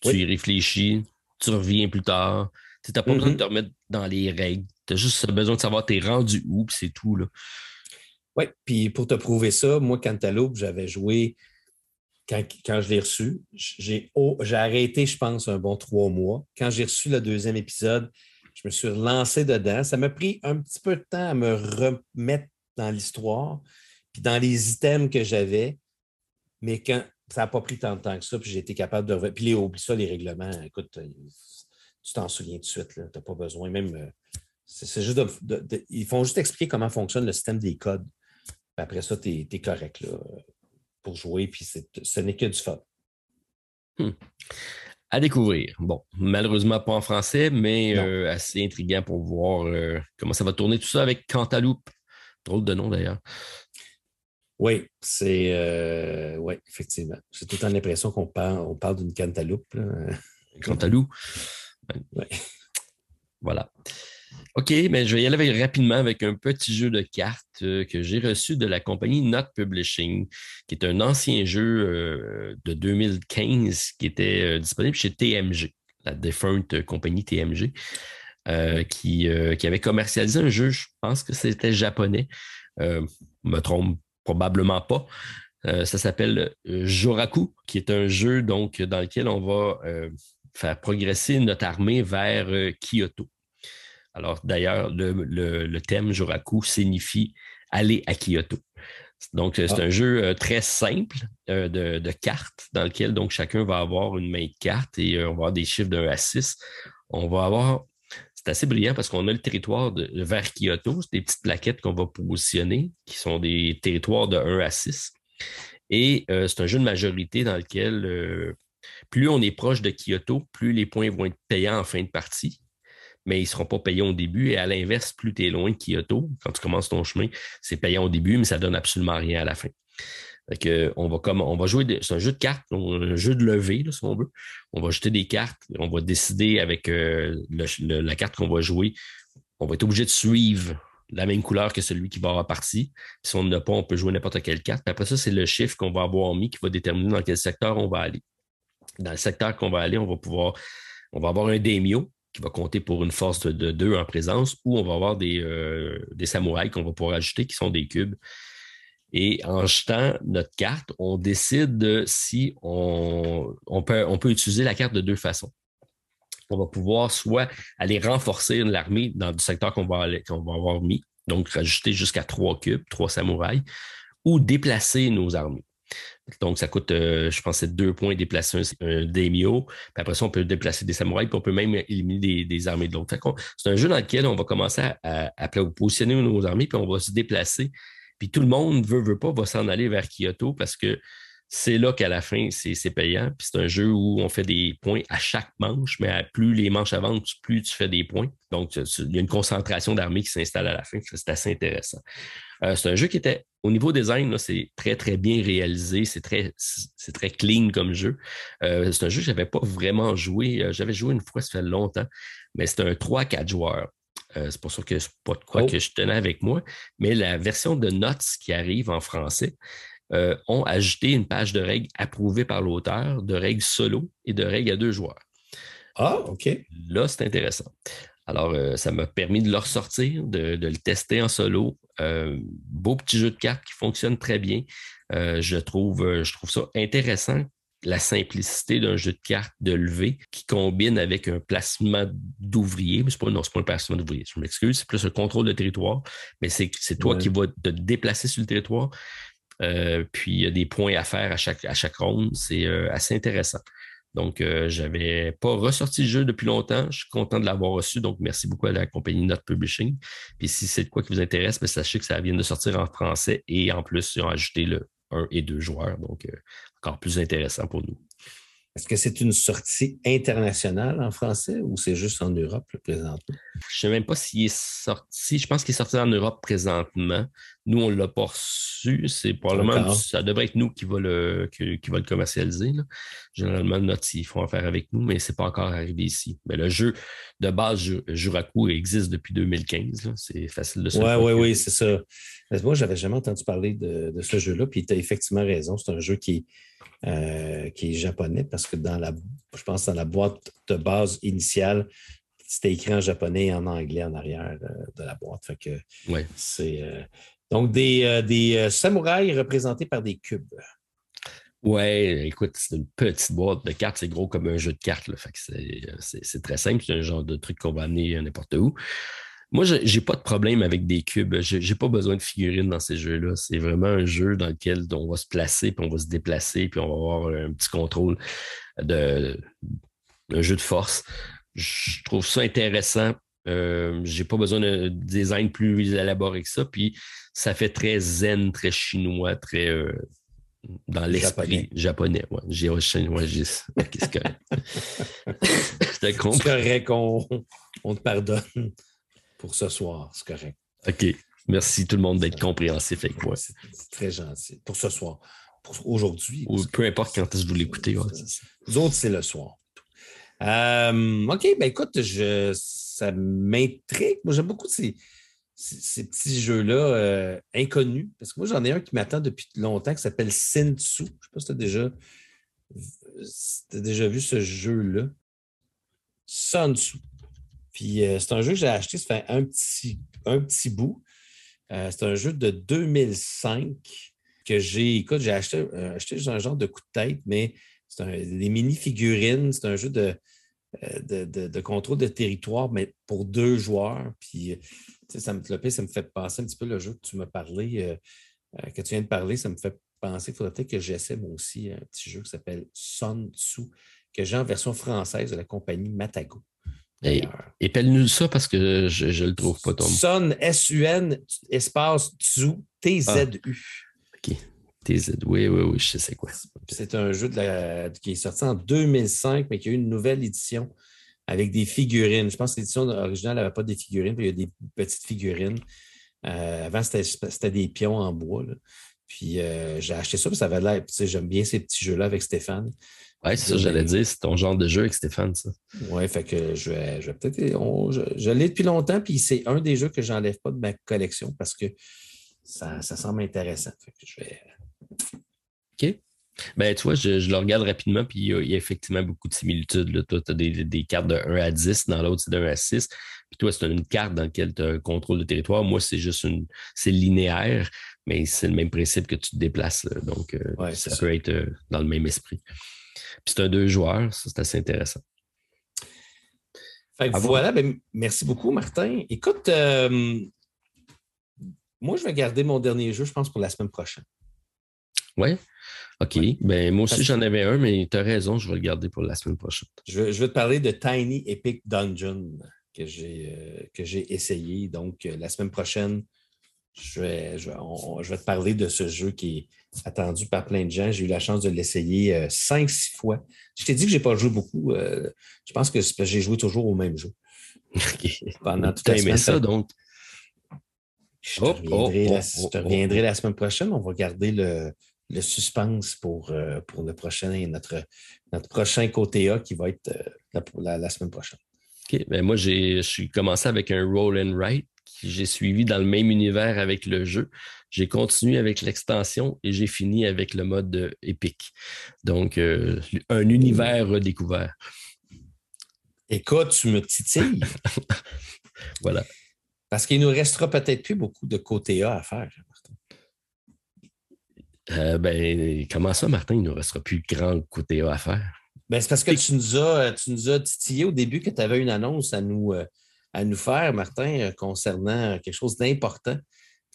tu y réfléchis, tu reviens plus tard. Tu n'as pas besoin de mm-hmm. te remettre dans les règles. Tu as juste besoin de savoir t'es rendu où, puis c'est tout. Oui, puis pour te prouver ça, moi, Cantaloupe, j'avais joué quand, je l'ai reçu, j'ai arrêté, je pense, un bon trois mois. Quand j'ai reçu le deuxième épisode, je me suis lancé dedans. Ça m'a pris un petit peu de temps à me remettre dans l'histoire, puis dans les items que j'avais. Mais quand ça n'a pas pris tant de temps que ça, puis j'ai été capable de. Puis les, oublie ça, les règlements, écoute, euh, tu t'en souviens tout de suite. Tu n'as pas besoin. Même. Euh, c'est juste de, Ils font juste expliquer comment fonctionne le système des codes. après ça, tu es, correct. Là pour jouer, puis ce n'est que du fun. Hmm. À découvrir. Bon, malheureusement pas en français, mais euh, assez intriguant pour voir euh, comment ça va tourner tout ça avec Cantaloupe. Drôle de nom d'ailleurs. Oui, c'est euh, oui, effectivement. J'ai tout le temps l'impression qu'on parle, on parle d'une cantaloupe. Cantaloupe. Voilà. OK, mais je vais y aller rapidement avec un petit jeu de cartes euh, que j'ai reçu de la compagnie Not Publishing, qui est un ancien jeu euh, de 2015 qui était euh, disponible chez TMG, la défunte compagnie TMG, qui, qui, avait commercialisé un jeu, je pense que c'était japonais, je me trompe probablement pas. ça s'appelle Joraku, qui est un jeu donc, dans lequel on va faire progresser notre armée vers Kyoto. Alors, d'ailleurs, le, thème Joraku signifie aller à Kyoto. Donc, c'est ah. un jeu euh, très simple euh, de, cartes dans lequel donc chacun va avoir une main de cartes et euh, on va avoir des chiffres de 1 à 6. On va avoir, c'est assez brillant parce qu'on a le territoire de, vers Kyoto, c'est des petites plaquettes qu'on va positionner qui sont des territoires de 1 à 6. Et c'est un jeu de majorité dans lequel plus on est proche de Kyoto, plus les points vont être payants en fin de partie mais ils ne seront pas payés au début. Et à l'inverse, plus tu es loin de Kyoto, quand tu commences ton chemin, c'est payant au début, mais ça ne donne absolument rien à la fin. on va comme on va jouer, c'est un jeu de cartes, un jeu de levée, si on veut. On va jeter des cartes, on va décider avec euh, la carte qu'on va jouer. On va être obligé de suivre la même couleur que celui qui va avoir parti. Si on n'a pas, on peut jouer n'importe quelle carte. après ça, c'est le chiffre qu'on va avoir mis qui va déterminer dans quel secteur on va aller. Dans le secteur qu'on va aller, on va pouvoir, on va avoir un daimyo qui va compter pour une force de, deux en présence, ou on va avoir des, euh, des samouraïs qu'on va pouvoir ajouter qui sont des cubes. Et en jetant notre carte, on décide si on, peut, utiliser la carte de deux façons. On va pouvoir soit aller renforcer l'armée dans le secteur qu'on va avoir mis, donc rajouter jusqu'à trois cubes, trois samouraïs, ou déplacer nos armées. Donc, ça coûte, euh, je pense, c'est deux points déplacer un, un. Puis après ça, on peut déplacer des samouraïs, puis on peut même éliminer des, armées de l'autre. C'est un jeu dans lequel on va commencer à, positionner nos armées, puis on va se déplacer. Puis tout le monde veut, veut pas, va s'en aller vers Kyoto parce que c'est là qu'à la fin, c'est payant. Puis c'est un jeu où on fait des points à chaque manche, mais plus les manches avancent, plus tu fais des points. Donc, il y a une concentration d'armées qui s'installe à la fin. C'est assez intéressant. Euh, c'est un jeu qui était, au niveau design, c'est très, très bien réalisé. C'est très, très clean comme jeu. Euh, c'est un jeu que je n'avais pas vraiment joué. Euh, j'avais joué une fois, ça fait longtemps, mais c'est un 3-4 joueurs. c'est pour ça que c'est pas de quoi oh. que je tenais avec moi. Mais la version de Notes qui arrive en français ont ajouté une page de règles approuvée par l'auteur, de règles solo et de règles à deux joueurs. Ah, OK. Là, c'est intéressant. Alors, euh, ça m'a permis de le ressortir, de, le tester en solo. Euh, beau petit jeu de cartes qui fonctionne très bien. Euh, je, trouve, je trouve ça intéressant, la simplicité d'un jeu de cartes de levée qui combine avec un placement d'ouvrier. Mais ce n'est pas, pas un placement d'ouvrier, je m'excuse, c'est plus un contrôle de territoire, mais c'est toi qui vas te déplacer sur le territoire. Puis il y a des points à faire à chaque, à chaque. C'est assez intéressant. Donc, euh, je n'avais pas ressorti le jeu depuis longtemps. Je suis content de l'avoir reçu. Donc, merci beaucoup à la compagnie Not Publishing. Puis, si c'est de quoi qui vous intéresse, ben, sachez que ça vient de sortir en français et en plus, ils ont ajouté le, un et deux joueurs. Donc, encore plus intéressant pour nous. Est-ce que c'est une sortie internationale en français ou c'est juste en Europe le présentement? Je ne sais même pas s'il est sorti. Je pense qu'il est sorti en Europe présentement. Nous, on ne l'a pas reçu. C'est probablement ça devrait être nous qui va le, qui, va le commercialiser. Généralement, notre ils font affaire avec nous, mais ce n'est pas encore arrivé ici. Mais le jeu de base, Juraku, existe depuis 2015. C'est facile de se Oui, oui, oui, c'est ça. Moi, je n'avais jamais entendu parler de, de ce jeu-là, puis tu as effectivement raison. C'est un jeu qui est euh, qui est japonais, parce que dans la, je pense dans la boîte de base initiale, c'était écrit en japonais et en anglais en arrière euh, de la boîte. Fait que c'est euh, donc des, des samouraïs représentés par des cubes. Ouais, écoute, c'est une petite boîte de cartes, c'est gros comme un jeu de cartes. c'est très simple, c'est un genre de truc qu'on va amener n'importe où. Moi, je n'ai pas de problème avec des cubes. Je n'ai pas besoin de figurines dans ces jeux-là. C'est vraiment un jeu dans lequel on va se placer, puis on va se déplacer, puis on va avoir un petit contrôle de un jeu de force. Je trouve ça intéressant. Euh, j'ai pas besoin de design plus élaboré que ça. Puis ça fait très zen, très chinois, très euh, dans l'esprit japonais. Ouais. J'ai chinois, j'ai. Qu'est-ce que. C'est correct qu'on on te pardonne pour ce soir. C'est correct. OK. Merci tout le monde d'être compréhensif avec moi. C'est très gentil. Pour ce soir. Pour aujourd'hui. Ou peu importe quand est-ce que vous l'écoutez. Vous autres, c'est le soir. Euh, OK, ben écoute, je, ça m'intrigue. Moi, j'aime beaucoup ces, ces, petits jeux-là euh, inconnus. Parce que moi, j'en ai un qui m'attend depuis longtemps qui s'appelle Sintsu. Je ne sais pas si tu as déjà, as déjà vu ce jeu-là. Sun Tzu. Puis euh, c'est un jeu que j'ai acheté, ça fait un petit, un petit bout. Euh, c'est un jeu de 2005 que j'ai. Écoute, j'ai acheté, euh, acheté un genre de coup de tête, mais c'est des mini-figurines. C'est un jeu de, de, contrôle de territoire, mais pour deux joueurs. Puis ça me, fait penser un petit peu le jeu que tu m'as parlé, que tu viens de parler. Ça me fait penser qu'il faudrait peut-être que j'essaie moi aussi un petit jeu qui s'appelle Sun Tzu, que j'ai en version française de la compagnie Matago. Et, épelle-nous ça parce que je ne le trouve pas, Tom. Sun, S-U-N, espace Tzu, T-Z-U. Ah. OK. TZ, oui, oui, oui, je sais quoi. C'est un jeu qui est sorti en 2005, mais qui a eu une nouvelle édition avec des figurines. Je pense que l'édition originale n'avait pas des figurines, puis il y a des petites figurines. Euh, avant, c'était des pions en bois. Puis euh, j'ai acheté ça, puis ça avait l'air. J'aime bien ces petits jeux-là avec Stéphane. Oui, c'est ça, j'allais dire, c'est ton genre de jeu avec Stéphane, ça. Oui, fait que je vais, je peut-être. Je, l'ai depuis longtemps, puis c'est un des jeux que je n'enlève pas de ma collection parce que ça, semble intéressant. Fait que je vais. OK. Ben, tu vois, je, le regarde rapidement, puis il y, a, effectivement beaucoup de similitudes. Toi, tu as des, cartes de 1 à 10, dans l'autre, c'est de 1 à 6. Puis toi, c'est une carte dans laquelle tu as un contrôle de territoire. Moi, c'est juste une. C'est linéaire, mais c'est le même principe que tu te déplaces. Donc, euh, ça peut être euh, dans le même esprit. Puis c'est un deux joueurs, ça, c'est assez intéressant. voilà, ben, merci beaucoup, Martin. Écoute, euh, moi, je vais garder mon dernier jeu, je pense, pour la semaine prochaine. Oui? OK. Ben, moi aussi, j'en avais un, mais tu as raison, je vais le garder pour la semaine prochaine. Je, vais te parler de Tiny Epic Dungeon que j'ai euh, essayé. Donc, euh, la semaine prochaine, je vais, je, vais te parler de ce jeu qui est attendu par plein de gens. J'ai eu la chance de l'essayer euh, cinq, six fois. Je t'ai dit que je n'ai pas joué beaucoup. Euh, je pense que j'ai joué toujours au même jeu. Pendant tout la ça, donc? Je te, reviendrai, la, semaine prochaine. On va garder le, suspense pour, euh, pour le prochain, notre, notre prochain côté A qui va être la, semaine prochaine. OK. Ben moi, je suis commencé avec un roll and write j'ai suivi dans le même univers avec le jeu. J'ai continué avec l'extension et j'ai fini avec le mode épique. Donc, euh, un univers redécouvert. Écoute, tu me titilles. voilà. Parce qu'il nous restera peut-être plus beaucoup de côté A à faire, Martin. Euh, ben, comment ça, Martin? Il ne nous restera plus grand côté A à faire? Ben, c'est parce que tu nous, as, tu nous as titillé au début que tu avais une annonce à nous, euh, à nous faire, Martin, euh, concernant quelque chose d'important.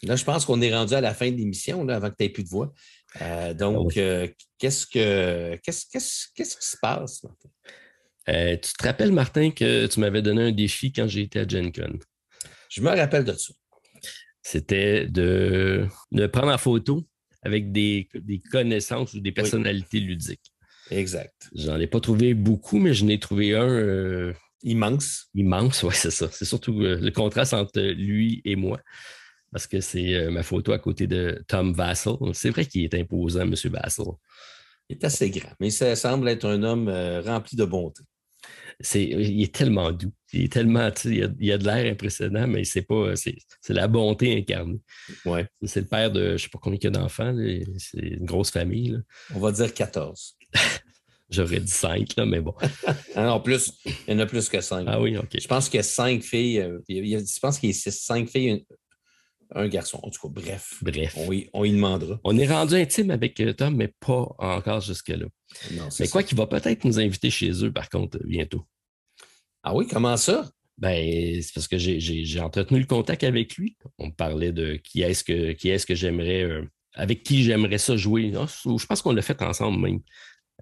Là, je pense qu'on est rendu à la fin de l'émission, avant que tu n'aies plus de voix. Euh, donc, ah euh, qu'est-ce, que, qu'est-ce, qu'est-ce, qu'est-ce qui se passe, Martin? tu te rappelles, Martin, que tu m'avais donné un défi quand j'ai été à Gen Con? Je me rappelle de ça. C'était de, de prendre en photo avec des, connaissances ou des personnalités ludiques. Exact. J'en ai pas trouvé beaucoup, mais je n'ai trouvé un. Euh, immense. Immense, oui, c'est ça. C'est surtout euh, le contraste entre lui et moi. Parce que c'est euh, ma photo à côté de Tom Vassell. C'est vrai qu'il est imposant, M. Vassell. Il est assez grand, mais ça semble être un homme rempli de bonté il est tellement doux. Il est tellement, il a, il a de l'air impressionnant, mais c'est pas, c'est, la bonté incarnée. Ouais. C'est le père de, je ne sais pas combien il y a d'enfants, c'est une grosse famille. On va dire 14. J'aurais dit 5, là, mais bon. En plus, il y en a plus que 5. Ah oui, OK. Je pense qu'il y a 5 filles. Euh, je pense qu'il y a 5 filles, un garçon. En tout cas, bref. Bref. On y, on y demandera. On est rendu intime avec euh, Tom, mais pas encore jusque-là. Mais quoi qu'il va peut-être nous inviter chez eux, par contre, bientôt. Ah oui, comment ça? Ben, c'est parce que j'ai entretenu le contact avec lui. On me parlait de qui est-ce que, qui est-ce que j'aimerais, euh, avec qui j'aimerais ça jouer. Ah, je pense qu'on l'a fait ensemble même.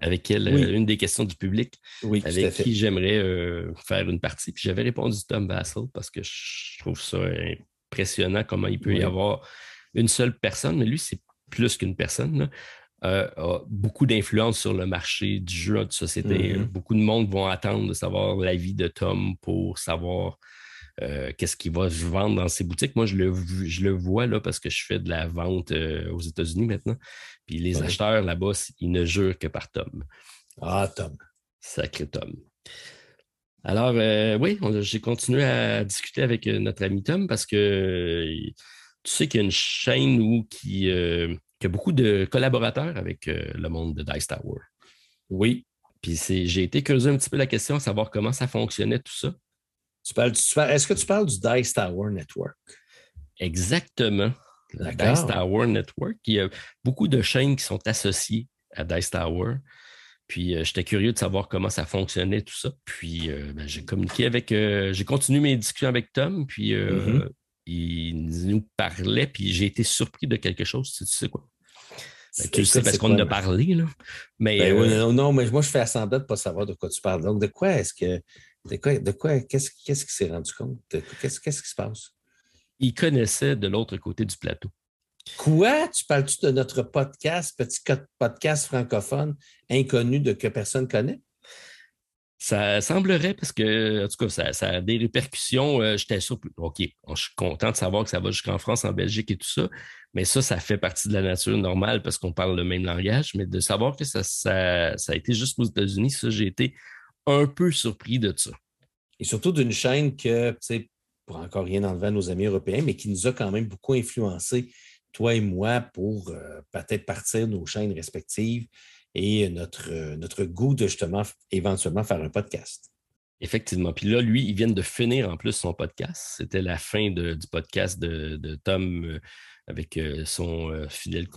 Avec elle, euh, une des questions du public. Oui, avec qui j'aimerais faire une partie. Puis j'avais répondu Tom Vassell parce que je trouve ça impressionnant comment il peut y avoir une seule personne, mais lui, c'est plus qu'une personne, euh, a beaucoup d'influence sur le marché du jeu de société. Mm-hmm. Beaucoup de monde vont attendre de savoir l'avis de Tom pour savoir euh, qu'est-ce qu'il va vendre dans ses boutiques. Moi, je le, je le vois là parce que je fais de la vente euh, aux États-Unis maintenant. Puis les acheteurs là-bas, ils ne jurent que par Tom. Ah, Tom. Sacré Tom. Alors, euh, oui, j'ai continué à discuter avec notre ami Tom parce que tu sais qu'il y a une chaîne où qui, a beaucoup de collaborateurs avec le monde de Dice Tower. Oui. Puis j'ai été curieux un petit peu la question, à savoir comment ça fonctionnait tout ça. Est-ce que tu parles du Dice Tower Network? Exactement. Le Dice Tower Network. Il y a beaucoup de chaînes qui sont associées à Dice Tower. Puis euh, j'étais curieux de savoir comment ça fonctionnait, tout ça. Puis euh, ben, j'ai communiqué avec, euh, j'ai continué mes discussions avec Tom, puis mm-hmm. il nous parlait, puis j'ai été surpris de quelque chose. Tu sais quoi? Ben, tu sais parce qu'on en a parlé, là. Mais, ben non, mais moi, je fais semblant de ne pas savoir de quoi tu parles. Donc, de quoi est-ce que. De quoi, de quoi qu'est-ce, qu'est-ce qui s'est rendu compte? Qu'est-ce, qu'est-ce qui se passe? Il connaissait de l'autre côté du plateau. Quoi? Tu parles-tu de notre podcast, petit podcast francophone inconnu de que personne connaît? Ça semblerait parce que, en tout cas, ça, a des répercussions. Euh, j'étais sûr, OK, je suis content de savoir que ça va jusqu'en France, en Belgique et tout ça, mais ça, ça fait partie de la nature normale parce qu'on parle le même langage, mais de savoir que ça, ça, a été juste aux États-Unis, ça, j'ai été un peu surpris de ça. Et surtout d'une chaîne que, tu sais, pour encore rien enlever à nos amis européens, mais qui nous a quand même beaucoup influencé toi et moi, pour euh, peut-être partir nos chaînes respectives et notre, euh, notre goût de justement éventuellement faire un podcast. Effectivement. Puis là, lui, il vient de finir en plus son podcast. C'était la fin du podcast de, Tom euh, avec son fidèle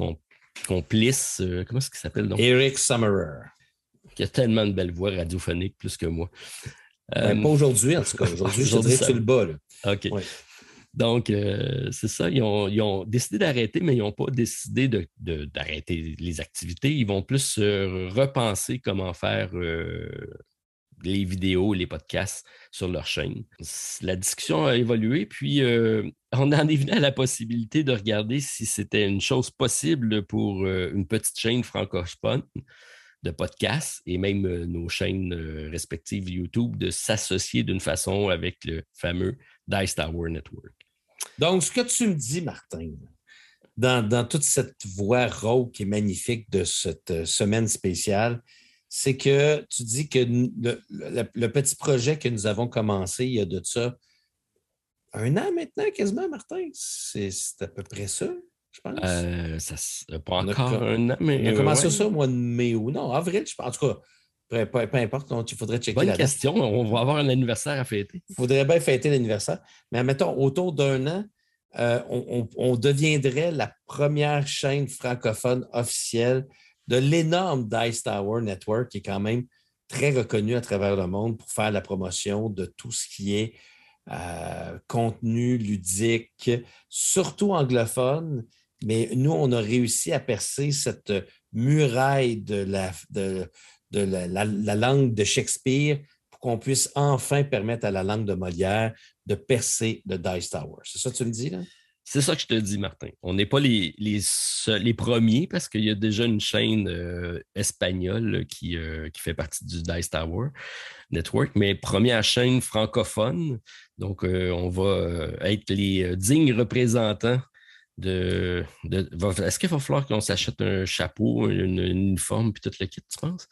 complice. comment est-ce qu'il s'appelle donc? Eric Summerer. Qui a tellement de belles voix radiophoniques, plus que moi. Ben, pas aujourd'hui, en tout cas. Aujourd'hui, je dirais que tu le bas. OK. Donc, euh, c'est ça, ils ont, décidé d'arrêter, mais ils n'ont pas décidé d'arrêter les activités. Ils vont plus repenser comment faire euh, les vidéos, les podcasts sur leur chaîne. La discussion a évolué, puis euh, on en est venu à la possibilité de regarder si c'était une chose possible pour une petite chaîne francophone de podcasts et même nos chaînes respectives YouTube de s'associer d'une façon avec le fameux Dice Tower Network. Donc, ce que tu me dis, Martin, dans, toute cette voix rauque et magnifique de cette euh, semaine spéciale, c'est que tu dis que le, petit projet que nous avons commencé il y a de ça un an maintenant, quasiment, Martin? C'est à peu près ça, je pense. Euh, ça, pas encore un an, mais. On a commencé ça au mois de mai ou non, avril, je pense. En tout cas, peu, importe, il faudrait checker Bonne question. On va avoir un anniversaire à fêter. Il faudrait bien fêter l'anniversaire. Mais mettons, autour d'un an, euh, on, deviendrait la première chaîne francophone officielle de l'énorme Dice Tower Network, qui est quand même très reconnu à travers le monde pour faire la promotion de tout ce qui est euh, contenu ludique, surtout anglophone. Mais nous, on a réussi à percer cette muraille de la, langue de Shakespeare pour qu'on puisse enfin permettre à la langue de Molière de percer le Dice Tower. C'est ça que tu me dis, là? C'est ça que je te dis, Martin. On n'est pas les, premiers parce qu'il y a déjà une chaîne euh, espagnole qui, euh, qui, fait partie du Dice Tower Network, mais première chaîne francophone. Donc, euh, on va être les dignes représentants de. Est-ce qu'il va falloir qu'on s'achète un chapeau, une, uniforme, puis tout le kit, tu penses?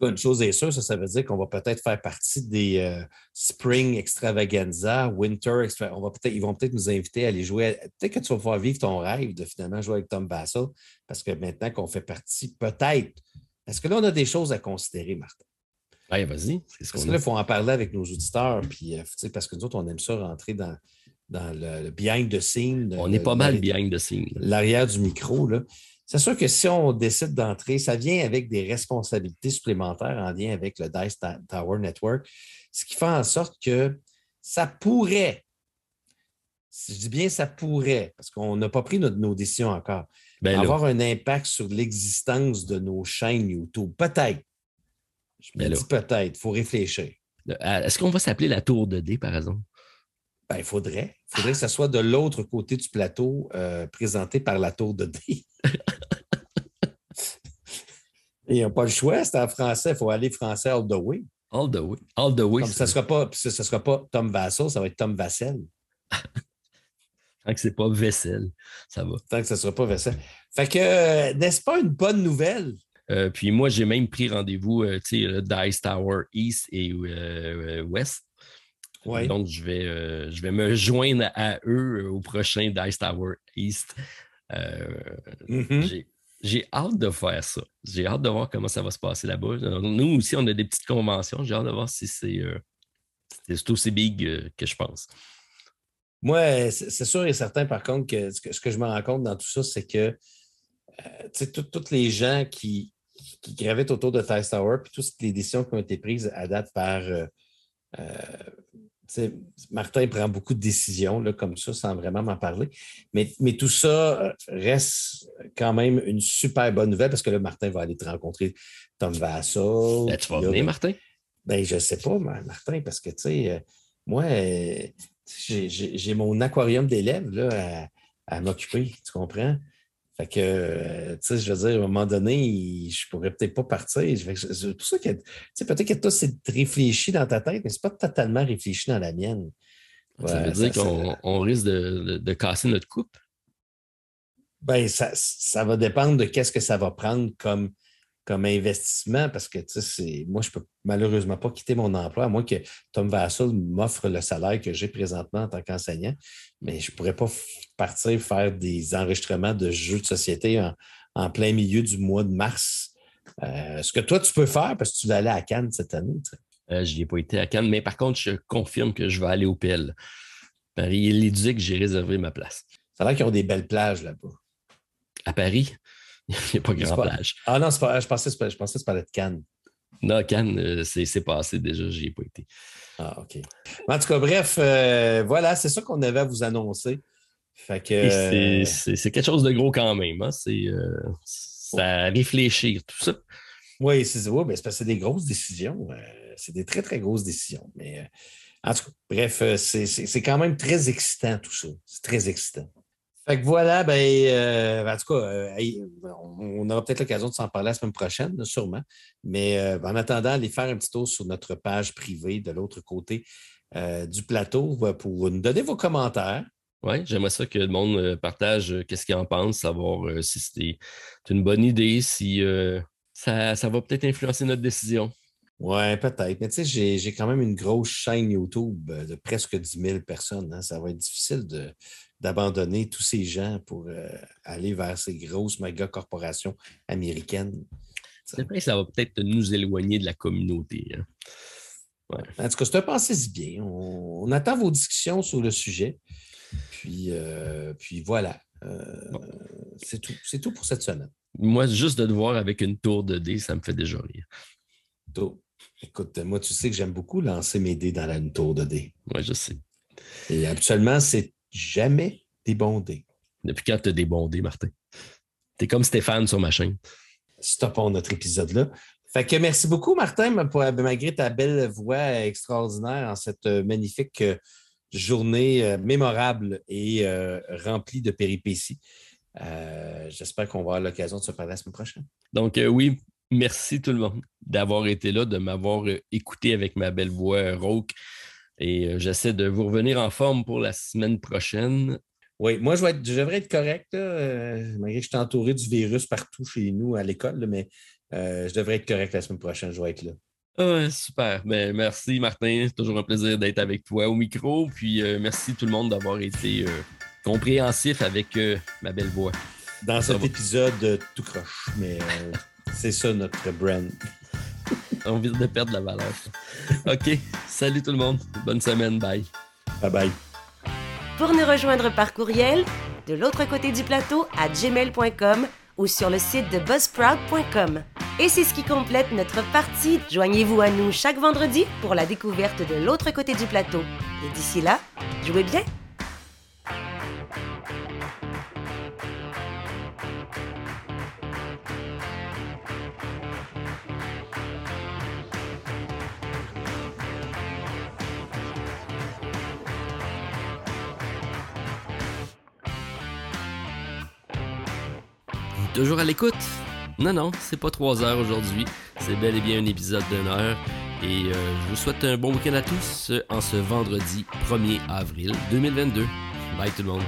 Une chose est sûre, ça, ça veut dire qu'on va peut-être faire partie des euh, Spring Extravaganza, Winter Extravaganza. On va peut-être, ils vont peut-être nous inviter à aller jouer. Peut-être que tu vas pouvoir vivre ton rêve de finalement jouer avec Tom Vassell, parce que maintenant qu'on fait partie, peut-être. Est-ce que là, on a des choses à considérer, Martin? Oui, vas-y. Parce que là, il faut en parler avec nos auditeurs, puis, euh, parce que nous autres, on aime ça rentrer dans, dans le, behind the scene. On est pas mal behind the scene. L'arrière du micro, là. C'est sûr que si on décide d'entrer, ça vient avec des responsabilités supplémentaires en lien avec le Dice Tower Network, ce qui fait en sorte que ça pourrait, je dis bien ça pourrait, parce qu'on n'a pas pris nos décisions encore, ben avoir un impact sur l'existence de nos chaînes YouTube. Peut-être. Je me ben dis peut-être, il faut réfléchir. Est-ce qu'on va s'appeler la tour de D, par exemple? Ben, il faudrait. Il faudrait que ça soit de l'autre côté du plateau, euh, présenté par la tour de D. Ils n'ont pas le choix, c'est en français. Il faut aller français all the way. All the way. All the way. ça ne sera, pas, sera pas Tom Vassel, ça va être Tom Vassel. Tant que ce n'est pas Vessel, ça va. Tant que ce ne sera pas Vessel. Fait que, euh, n'est-ce pas une bonne nouvelle? Euh, puis moi, j'ai même pris rendez-vous, tu sais, Dice Tower East et West. Ouais. Donc, je vais, je vais me joindre à eux au prochain Dice Tower East. Mm-hmm. J'ai hâte de faire ça. J'ai hâte de voir comment ça va se passer là-bas. Nous aussi, on a des petites conventions. J'ai hâte de voir si c'est euh, aussi big euh, que je pense. Moi, c'est sûr et certain, par contre, que ce, que je me rends compte dans tout ça, c'est que euh, tous les gens qui, qui, gravitent autour de Tice Tower, puis toutes les décisions qui ont été prises à date par Martin prend beaucoup de décisions là, comme ça sans vraiment m'en parler. Mais, mais, tout ça euh, reste quand même une super bonne nouvelle parce que là, Martin va aller te rencontrer Tom Vassal. Ben, tu vas venir, Martin? Ben, je ne sais pas, Martin, parce que, tu sais, euh, moi, euh, j'ai mon aquarium d'élèves à, à m'occuper, tu comprends? Fait que, euh, tu sais, je veux dire, à un moment donné, je pourrais peut-être pas partir. C'est pour ça que, tu sais, peut-être que toi, c'est réfléchi dans ta tête, mais c'est pas totalement réfléchi dans la mienne. ça veut dire qu'on risque de, casser notre coupe? Ben, ça, ça va dépendre de qu'est-ce que ça va prendre comme comme investissement parce que moi, je ne peux malheureusement pas quitter mon emploi, à moins que Tom Vassal m'offre le salaire que j'ai présentement en tant qu'enseignant. Mais je ne pourrais pas partir faire des enregistrements de jeux de société en, plein milieu du mois de mars. Euh, ce que toi, tu peux faire parce que tu vas aller à Cannes cette année. Euh, je n'y ai pas été à Cannes, mais par contre, je confirme que je vais aller au PL. Paris et j'ai réservé ma place. Ça a l'air qu'ils ont des belles plages là-bas. À Paris? Il n'y a pas grand plage. Ah non, pas, je pensais, je pensais que de Cannes. Non, Cannes, euh, c'est passé déjà, j'y ai pas été. Ah, OK. En tout cas, bref, euh, voilà, c'est ça qu'on avait à vous annoncer. Fait que. C'est quelque chose de gros quand même. Hein? C'est euh, à réfléchir, tout ça. Oui, c'est ouais, parce que c'est des grosses décisions. c'est des très, très grosses décisions. Mais en tout cas, bref, c'est quand même très excitant tout ça. C'est très excitant. Fait que voilà, ben, euh, en tout cas, euh, on aura peut-être l'occasion de s'en parler la semaine prochaine, sûrement. Mais euh, en attendant, allez faire un petit tour sur notre page privée de l'autre côté du plateau pour nous donner vos commentaires. Oui, j'aimerais ça que le monde partage qu'est-ce qu'il en pense, savoir si c'est une bonne idée, si ça, ça va peut-être influencer notre décision. Oui, peut-être. Mais tu sais, j'ai quand même une grosse chaîne YouTube de presque 10 000 personnes. Hein. Ça va être difficile de, d'abandonner tous ces gens pour euh, aller vers ces grosses méga corporations américaines. C'est vrai que ça va peut-être nous éloigner de la communauté. Hein. En tout cas, c'est un pensée bien. On, attend vos discussions sur le sujet. Puis, euh, puis voilà. Euh, c'est tout. C'est tout pour cette semaine. Moi, juste de te voir avec une tour de dés, ça me fait déjà rire. Écoute, moi, tu sais que j'aime beaucoup lancer mes dés dans la, une tour de dés. Oui, je sais. Et habituellement, c'est jamais débondé. Depuis quand tu as débondé, Martin? Tu es comme Stéphane sur ma chaîne. Stoppons notre épisode-là. Fait que merci beaucoup, Martin, pour, malgré ta belle voix extraordinaire en cette magnifique journée mémorable et remplie de péripéties. J'espère qu'on va avoir l'occasion de se parler la semaine prochaine. Donc, oui, merci tout le monde d'avoir été là, de m'avoir écouté avec ma belle voix rauque. Et j'essaie de vous revenir en forme pour la semaine prochaine. Oui, moi, je, devrais être correct, malgré que je suis entouré du virus partout chez nous à l'école, mais je devrais être correct la semaine prochaine, je vais être là. Ah super. Ben, merci, Martin. C'est toujours un plaisir d'être avec toi au micro. Puis merci tout le monde d'avoir été compréhensif avec ma belle voix. Dans cet épisode, tout croche, mais c'est ça notre brand. On vient de perdre la valeur. OK. Salut tout le monde. Bonne semaine. Bye. Bye bye. Pour nous rejoindre par courriel, de l'autre côté du plateau à gmail.com ou sur le site de buzzsprout.com. Et c'est ce qui complète notre partie. Joignez-vous à nous chaque vendredi pour la découverte de l'autre côté du plateau. Et d'ici là, jouez bien! Toujours à l'écoute? Non, non, c'est pas trois heures aujourd'hui. C'est bel et bien un épisode d'une heure. Et euh, je vous souhaite un bon week-end à tous en ce vendredi 1er avril 2022. Bye tout le monde.